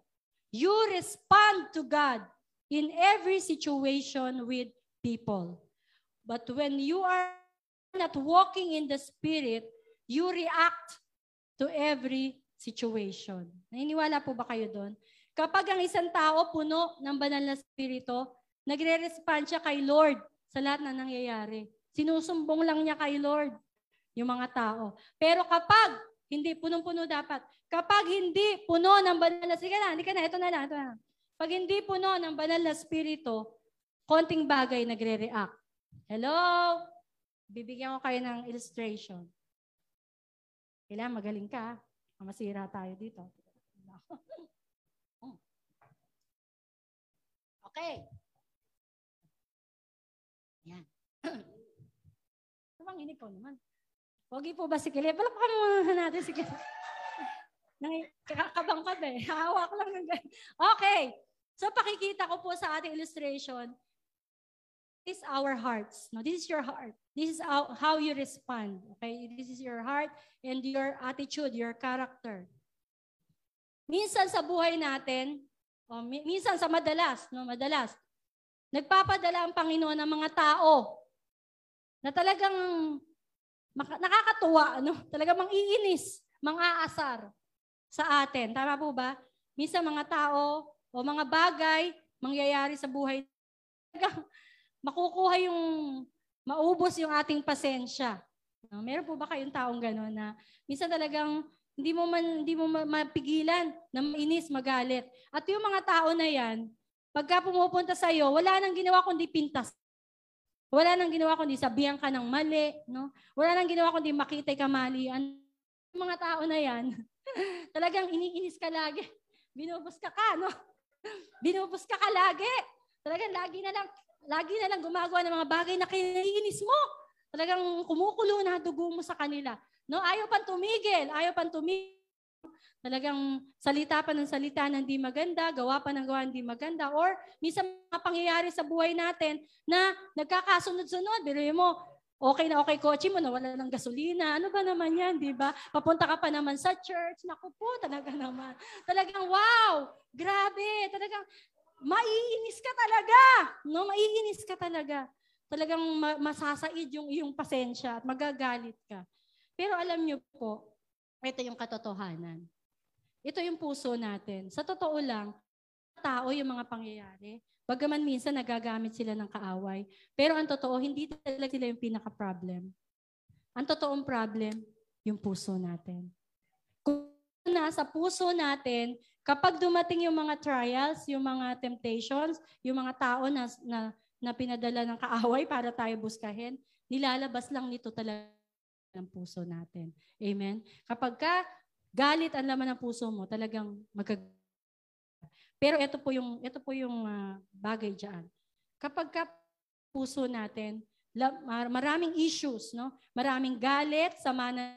you respond to God in every situation with people. But when you are not walking in the Spirit, you react to every situation. Naniniwala po ba kayo doon? Kapag ang isang tao puno ng banal na spirito, Nagre-respond siya kay Lord sa lahat na nangyayari. Sinusumbong lang niya kay Lord yung mga tao. Pero kapag hindi punong-puno dapat, kapag hindi puno ng banal na, sige na, hindi ka na, ito na lang, ito na. Pag hindi puno ng banal na spirito, konting bagay nagre-react. Hello? Bibigyan ko kayo ng illustration. Kailangan magaling ka. Masira tayo dito. Okay. Yan. Tumanginig ko naman. Pogi po ba si Kili? Palakpakan mo natin si ka ba eh. Hawak lang ng Okay. So pakikita ko po sa ating illustration, this is our hearts. No, this is your heart. This is how, you respond. Okay? This is your heart and your attitude, your character. Minsan sa buhay natin, o minsan sa madalas, no, madalas, Nagpapadala ang Panginoon ng mga tao na talagang nakakatuwa, ano? talagang mang-iinis, mang-aasar sa atin. Tama po ba? Minsan mga tao o mga bagay mangyayari sa buhay, talagang makukuha yung, maubos yung ating pasensya. No? Meron po ba kayong taong gano'n na minsan talagang hindi mo man hindi mo mapigilan na mainis, magalit. At yung mga tao na 'yan, Pagka pumupunta sa iyo, wala nang ginawa kundi pintas. Wala nang ginawa kundi sabihan ka ng mali, no? Wala nang ginawa kundi makita ka mali. Ang mga tao na 'yan, talagang iniinis ka lagi. Binubos ka ka, no? Binubos ka ka lagi. Talagang lagi na lang lagi na lang gumagawa ng mga bagay na kinaiinis mo. Talagang kumukulo na dugo mo sa kanila. No, ayaw pang tumigil, ayaw pang tumigil Talagang salita pa ng salita na hindi maganda, gawa pa ng gawa hindi maganda, or minsan mga pangyayari sa buhay natin na nagkakasunod-sunod. Pero mo, Okay na okay kotse mo, nawala ng gasolina. Ano ba naman yan, di ba? Papunta ka pa naman sa church. Naku po, talaga naman. Talagang wow! Grabe! Talagang maiinis ka talaga. No, maiinis ka talaga. Talagang masasaid yung iyong pasensya at magagalit ka. Pero alam niyo po, ito yung katotohanan. Ito yung puso natin. Sa totoo lang, tao yung mga pangyayari. Bagaman minsan nagagamit sila ng kaaway. Pero ang totoo, hindi talaga sila yung pinaka-problem. Ang totoong problem, yung puso natin. Kung nasa puso natin, kapag dumating yung mga trials, yung mga temptations, yung mga tao na, na, na pinadala ng kaaway para tayo buskahin, nilalabas lang nito talaga ng puso natin. Amen? Kapag ka galit ang laman ng puso mo, talagang magag pero ito po yung ito po yung uh, bagay diyan. Kapag ka puso natin, maraming issues, no? Maraming galit, sama na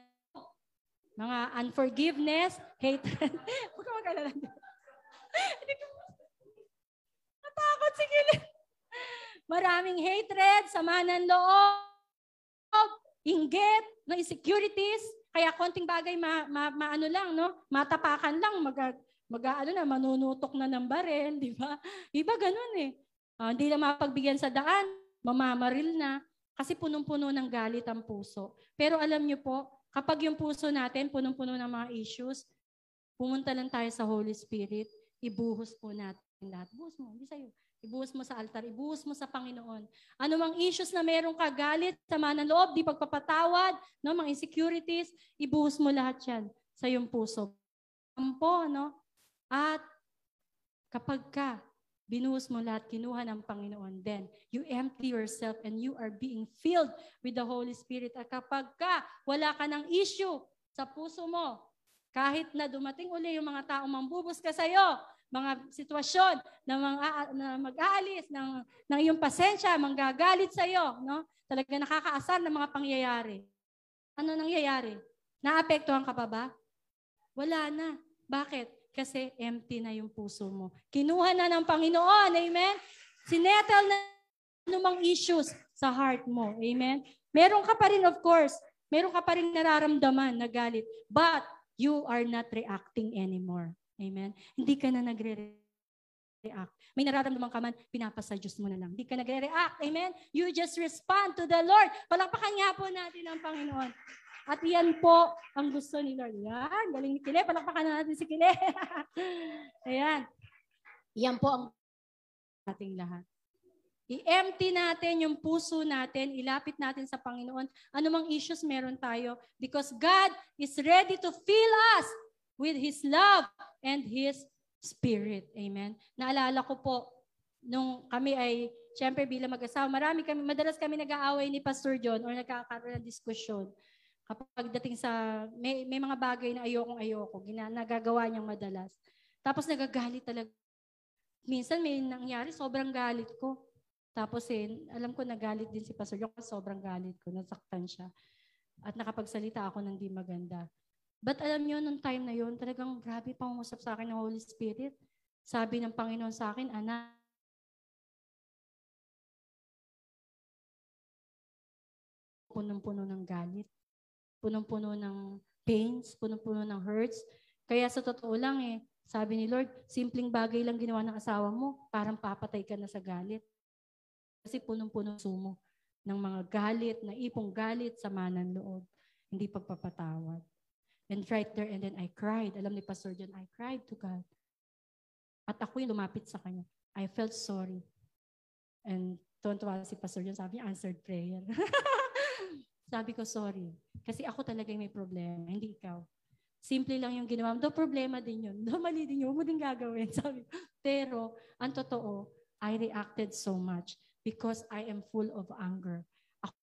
mga unforgiveness, hatred. Huwag ka mag-alala. Natakot si Gilid. Maraming hatred, sama ng loob, inggit, no, insecurities. Kaya konting bagay ma, ma, maano lang, no? Matapakan lang, mag, mag-ano na, manunutok na ng barel, di ba? Iba ganun eh. Uh, hindi na mapagbigyan sa daan, mamamaril na. Kasi punong-puno ng galit ang puso. Pero alam niyo po, kapag yung puso natin punong-puno ng mga issues, pumunta lang tayo sa Holy Spirit, ibuhos po natin lahat. Buhos mo, hindi sa'yo. Ibuhos mo sa altar, ibuhos mo sa Panginoon. Ano mang issues na meron ka, galit, sama ng loob, di pagpapatawad, no, mga insecurities, ibuhos mo lahat yan sa iyong puso. Ampo, no? At kapag ka binuhos mo lahat, kinuha ng Panginoon, then you empty yourself and you are being filled with the Holy Spirit. At kapag ka wala ka ng issue sa puso mo, kahit na dumating uli yung mga taong mambubus ka sa'yo, mga sitwasyon na, mga, na mag-aalis ng, ng iyong pasensya, manggagalit sa iyo, no? Talaga nakakaasar ng mga pangyayari. Ano nangyayari? Naapektuhan ka pa ba? Wala na. Bakit? Kasi empty na yung puso mo. Kinuha na ng Panginoon. Amen? Sinettle na anumang issues sa heart mo. Amen? Meron ka pa rin, of course, meron ka pa rin nararamdaman na galit. But you are not reacting anymore. Amen? Hindi ka na nagre-react. May nararamdaman ka man, pinapasa Diyos mo na lang. Hindi ka nagre-react. Amen? You just respond to the Lord. Palakpakan nga po natin ang Panginoon. At yan po ang gusto ni Lord. Yan, galing ni Kile. Palakpakan na natin si Kile. Ayan. Yan po ang ating lahat. I-empty natin yung puso natin, ilapit natin sa Panginoon. Anumang issues meron tayo because God is ready to fill us with His love and His Spirit. Amen. Naalala ko po, nung kami ay, syempre bilang mag-asawa, marami kami, madalas kami nag-aaway ni Pastor John or nagkakaroon ng diskusyon kapag dating sa, may, may mga bagay na ayokong ayoko, gina, nagagawa niyang madalas. Tapos nagagalit talaga. Minsan may nangyari, sobrang galit ko. Tapos eh, alam ko nagalit din si Pastor Yung sobrang galit ko, nasaktan siya. At nakapagsalita ako ng di maganda. But alam niyo, nung time na yon talagang grabe pangusap sa akin ng Holy Spirit. Sabi ng Panginoon sa akin, anak, punong-puno ng galit punong-puno ng pains, punong-puno ng hurts. Kaya sa totoo lang eh, sabi ni Lord, simpleng bagay lang ginawa ng asawa mo, parang papatay ka na sa galit. Kasi punong-puno sumo ng mga galit, na ipong galit, sama ng loob, hindi pagpapatawad. And right there, and then I cried. Alam ni Pastor John, I cried to God. At ako yung lumapit sa kanya. I felt sorry. And tuwan-tuwa si Pastor John, sabi answered prayer. Sabi ko, sorry. Kasi ako talaga yung may problema, hindi ikaw. Simple lang yung ginawa mo. Do problema din yun. Do mali din yun. Huwag mo din gagawin. Sabi. Pero, ang totoo, I reacted so much because I am full of anger. Ako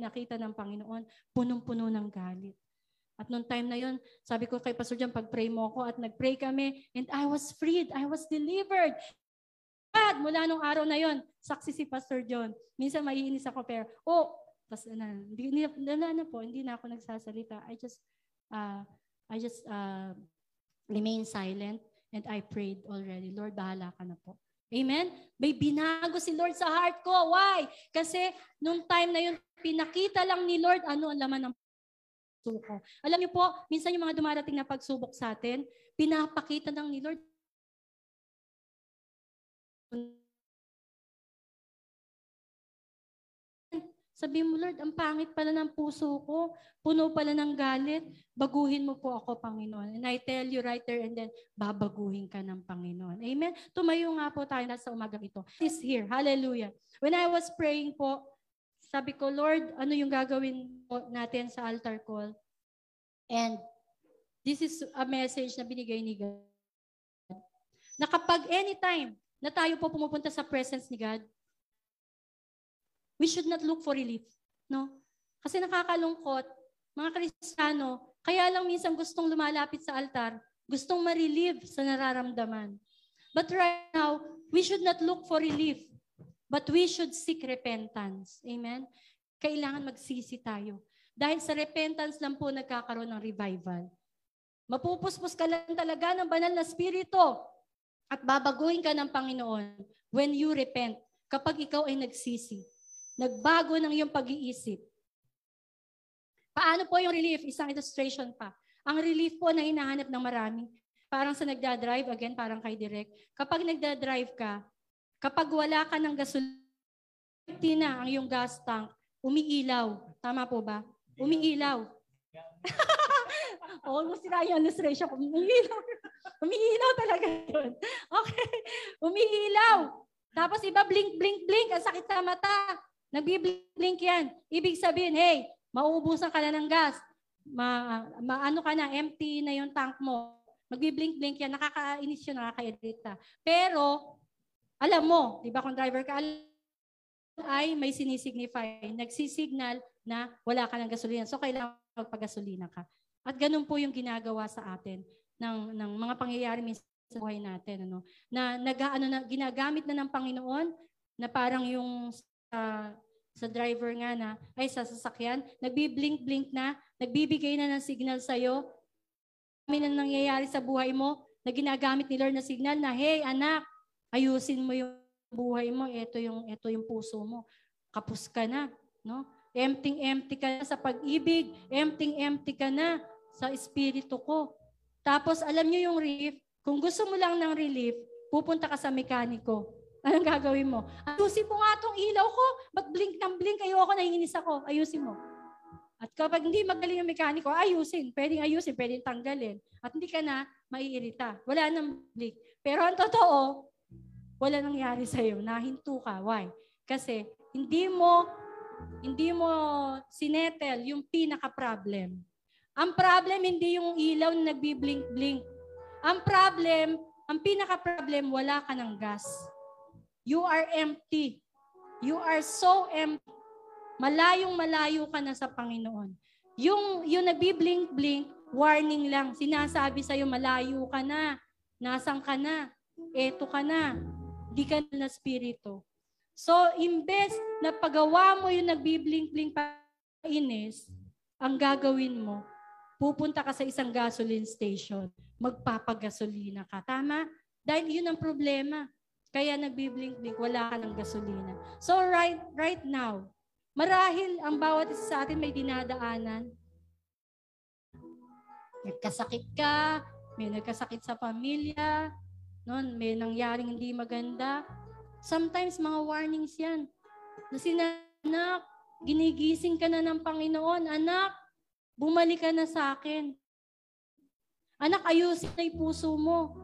nakita ng Panginoon, punong-puno ng galit. At noong time na yon, sabi ko kay Pastor John, pag-pray mo ako at nag-pray kami, and I was freed, I was delivered. God, mula nung araw na yon, saksi si Pastor John. Minsan maiinis ako, pero, oh, tapos na, hindi, na, na po, hindi na ako nagsasalita. I just, uh, I just uh, remain silent and I prayed already. Lord, bahala ka na po. Amen? May binago si Lord sa heart ko. Why? Kasi nung time na yun, pinakita lang ni Lord ano ang laman ng puso ko. Alam niyo po, minsan yung mga dumarating na pagsubok sa atin, pinapakita lang ni Lord Sabi mo, Lord, ang pangit pala ng puso ko. Puno pala ng galit. Baguhin mo po ako, Panginoon. And I tell you right there and then, babaguhin ka ng Panginoon. Amen? Tumayo nga po tayo na sa umagang ito. Is here. Hallelujah. When I was praying po, sabi ko, Lord, ano yung gagawin natin sa altar call? And this is a message na binigay ni God. Na kapag anytime na tayo po pumupunta sa presence ni God, we should not look for relief. No? Kasi nakakalungkot, mga Kristiyano, kaya lang minsan gustong lumalapit sa altar, gustong ma-relieve sa nararamdaman. But right now, we should not look for relief, but we should seek repentance. Amen? Kailangan magsisi tayo. Dahil sa repentance lang po nagkakaroon ng revival. Mapupuspos ka lang talaga ng banal na spirito at babaguhin ka ng Panginoon when you repent, kapag ikaw ay nagsisi. Nagbago ng iyong pag-iisip. Paano po yung relief? Isang illustration pa. Ang relief po na hinahanap ng marami, parang sa nagda-drive, again, parang kay Direk, kapag nagda-drive ka, kapag wala ka ng gasolina, na ang iyong gas tank, umiilaw. Tama po ba? Umiilaw. Almost sila yung illustration ko. Umiilaw. Umiilaw talaga yun. Okay. Umiilaw. Tapos iba blink, blink, blink. Ang sakit sa mata. Nagbi-blink yan. Ibig sabihin, hey, mauubusan ka na ng gas. Ma, ma ano ka na, empty na yung tank mo. Magbi-blink-blink yan. Nakakainis yun, nakaka-irita. Pero, alam mo, di ba kung driver ka, ay may sinisignify. Nagsisignal na wala ka ng gasolina. So, kailangan magpagasolina ka. At ganun po yung ginagawa sa atin ng, ng mga pangyayari minsan sa buhay natin. Ano? Na, nag, ano, na, ginagamit na ng Panginoon na parang yung sa sa driver nga na, ay sa sasakyan, nagbi-blink-blink na, nagbibigay na ng signal sa'yo. Kami na nangyayari sa buhay mo, na ginagamit ni Lord na signal na, hey anak, ayusin mo yung buhay mo, ito yung, ito yung puso mo. Kapus ka na, no? Empty-empty ka na sa pag-ibig, empty-empty ka na sa espiritu ko. Tapos alam niyo yung relief, kung gusto mo lang ng relief, pupunta ka sa mekaniko Anong gagawin mo? Ayusin mo nga itong ilaw ko. Mag-blink ng blink. Ayoko, naiinis ako. Ayusin mo. At kapag hindi magaling ang mekaniko, ayusin. Pwedeng ayusin, pwedeng tanggalin. At hindi ka na maiirita. Wala nang blink. Pero ang totoo, wala nangyari sa'yo. Nahinto ka. Why? Kasi hindi mo hindi mo sinetel yung pinaka-problem. Ang problem hindi yung ilaw na nagbi-blink-blink. Ang problem, ang pinaka-problem, wala ka ng gas. You are empty. You are so empty. Malayong malayo ka na sa Panginoon. Yung, yung nagbi-blink-blink, warning lang. Sinasabi sa'yo, malayo ka na. Nasang ka na. Eto ka na. Di ka na spirito. So, imbes na pagawa mo yung nagbi-blink-blink painis, ang gagawin mo, pupunta ka sa isang gasoline station, magpapagasolina ka. Tama? Dahil yun ang problema. Kaya nagbiblink-blink, wala ka ng gasolina. So right, right now, marahil ang bawat isa sa atin may dinadaanan. Nagkasakit ka, may nagkasakit sa pamilya, noon may nangyaring hindi maganda. Sometimes mga warnings yan. Na sinanak, ginigising ka na ng Panginoon, anak, bumalik ka na sa akin. Anak, ayusin na yung puso mo.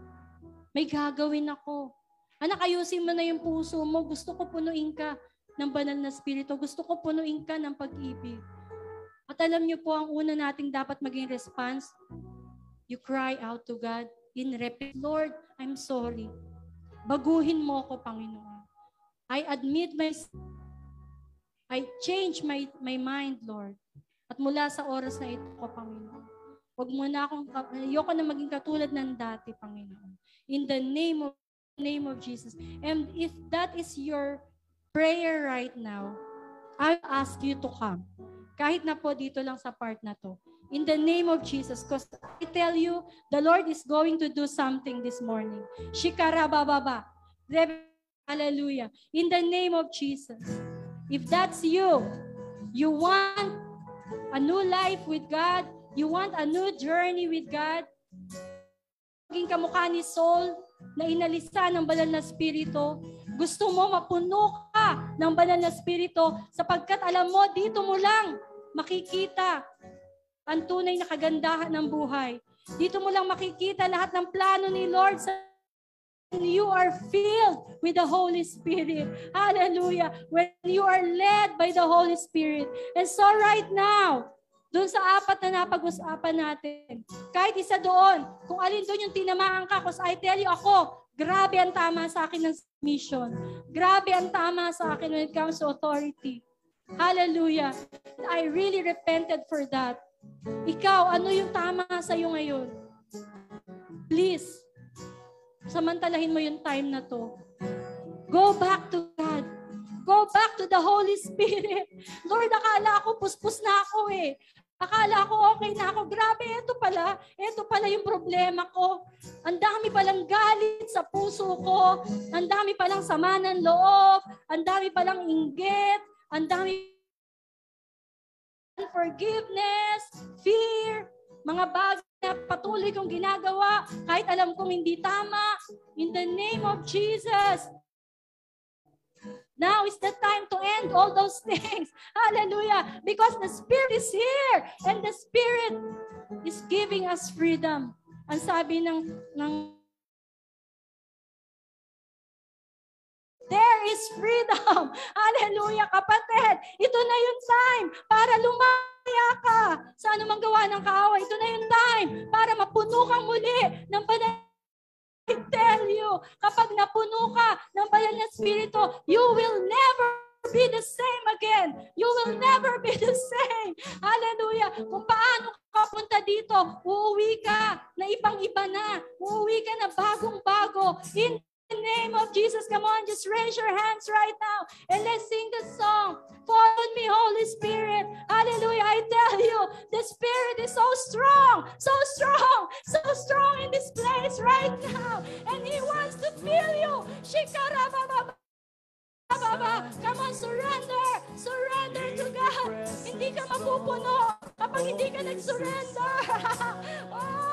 May gagawin ako. Anak, ayusin mo na yung puso mo. Gusto ko punuin ka ng banal na spirito. Gusto ko punuin ka ng pag-ibig. At alam niyo po, ang una nating dapat maging response, you cry out to God in repent. Lord, I'm sorry. Baguhin mo ako, Panginoon. I admit my I change my, my mind, Lord. At mula sa oras na ito ko, Panginoon, huwag mo na akong, ayoko na maging katulad ng dati, Panginoon. In the name of name of Jesus. And if that is your prayer right now, I'll ask you to come. Kahit na po dito lang sa part na to. In the name of Jesus. Because I tell you, the Lord is going to do something this morning. Shikarabababa. Hallelujah. In the name of Jesus. If that's you, you want a new life with God, you want a new journey with God, maging kamukha ni Saul na inalisa ng banal na spirito, gusto mo mapuno ka ng banal na spirito sapagkat alam mo, dito mo lang makikita ang tunay na kagandahan ng buhay. Dito mo lang makikita lahat ng plano ni Lord sa you are filled with the Holy Spirit. Hallelujah. When you are led by the Holy Spirit. And so right now, doon sa apat na napag-usapan natin, kahit isa doon, kung alin doon yung tinamaan ka, because I tell you ako, grabe ang tama sa akin ng mission. Grabe ang tama sa akin when it comes to authority. Hallelujah. I really repented for that. Ikaw, ano yung tama sa iyo ngayon? Please, samantalahin mo yung time na to. Go back to God. Go back to the Holy Spirit. Lord, akala ko puspos na ako eh. Akala ko okay na ako. Grabe, ito pala. Ito pala yung problema ko. Ang dami palang galit sa puso ko. Ang dami palang sama ng loob. Ang dami palang inggit. Ang dami unforgiveness, fear, mga bagay na patuloy kong ginagawa kahit alam kong hindi tama. In the name of Jesus. Now is the time to end all those things. Hallelujah. Because the Spirit is here and the Spirit is giving us freedom. Ang sabi ng, ng There is freedom. Hallelujah, kapatid. Ito na yung time para lumaya ka sa anumang gawa ng kaaway. Ito na yung time para mapuno kang muli ng banal I tell you, kapag napuno ka ng banal na spirito, you will never be the same again. You will never be the same. Hallelujah. Kung paano ka punta dito, uuwi ka na ibang-iba na. Uuwi ka na bagong-bago. In the name of Jesus, come on, just raise your hands right now and let's sing the song. Follow me, Holy Spirit. Hallelujah. I tell you, the Spirit is so strong, so strong, so strong in this place right now. And He wants to fill you. Come on, surrender. Surrender to God. Hindi ka mapupuno kapag hindi ka nag-surrender. oh.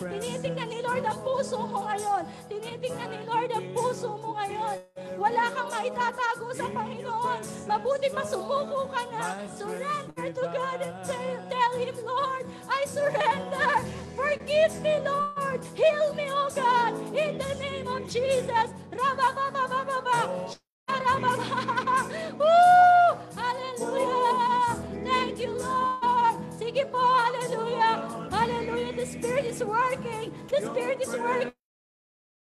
Tinitingnan ni Lord ang puso mo ngayon. Tinitingnan ni Lord ang puso mo ngayon. Wala kang maitatago sa Panginoon. Mabuti pa sumuko ka na. Surrender to God and tell, tell Him, Lord, I surrender. Forgive me, Lord. Heal me, O God. In the name of Jesus. Rabababababa. Woo! Hallelujah! Thank you, Lord! Sige po, hallelujah! Hallelujah! The Spirit is working! The Spirit is working!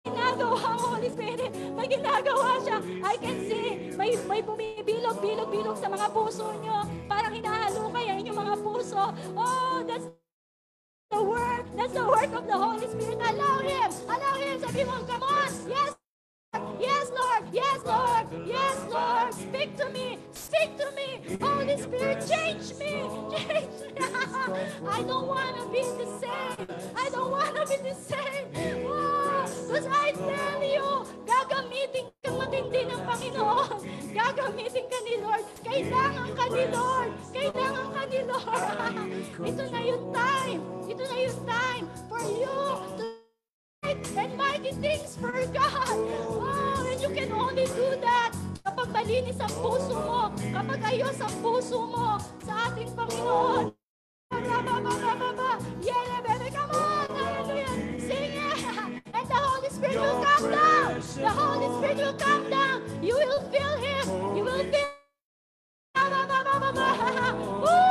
ginagawa ang Holy Spirit. May ginagawa siya. I can see. May, may bumibilog, bilog, bilog sa mga puso nyo. Parang hinahalo kayo inyong mga puso. Oh, that's the work. That's the work of the Holy Spirit. Allow Him. Allow Him. Sabi mo, come on. Yes, Yes, Lord. Yes, Lord. Yes, Lord. Speak to me. Speak to me. Holy Spirit, change me. Change me. I don't want to be the same. I don't want to be the same. Oh, because I tell you, gagamitin ka matindi ng Panginoon. Gagamitin ka ni Lord. Kailangan ka ni Lord. Kailangan ka ni Lord. Ito na yung time. Ito na yung time for you to and mighty things for God. Oh, and you can only do that kapag malinis ang puso mo, kapag ayos ang puso mo sa ating Panginoon. Yeah, baby, come on! Hallelujah! Sing it! And the Holy Spirit will come down! The Holy Spirit will come down! You will feel Him! You will feel Woo!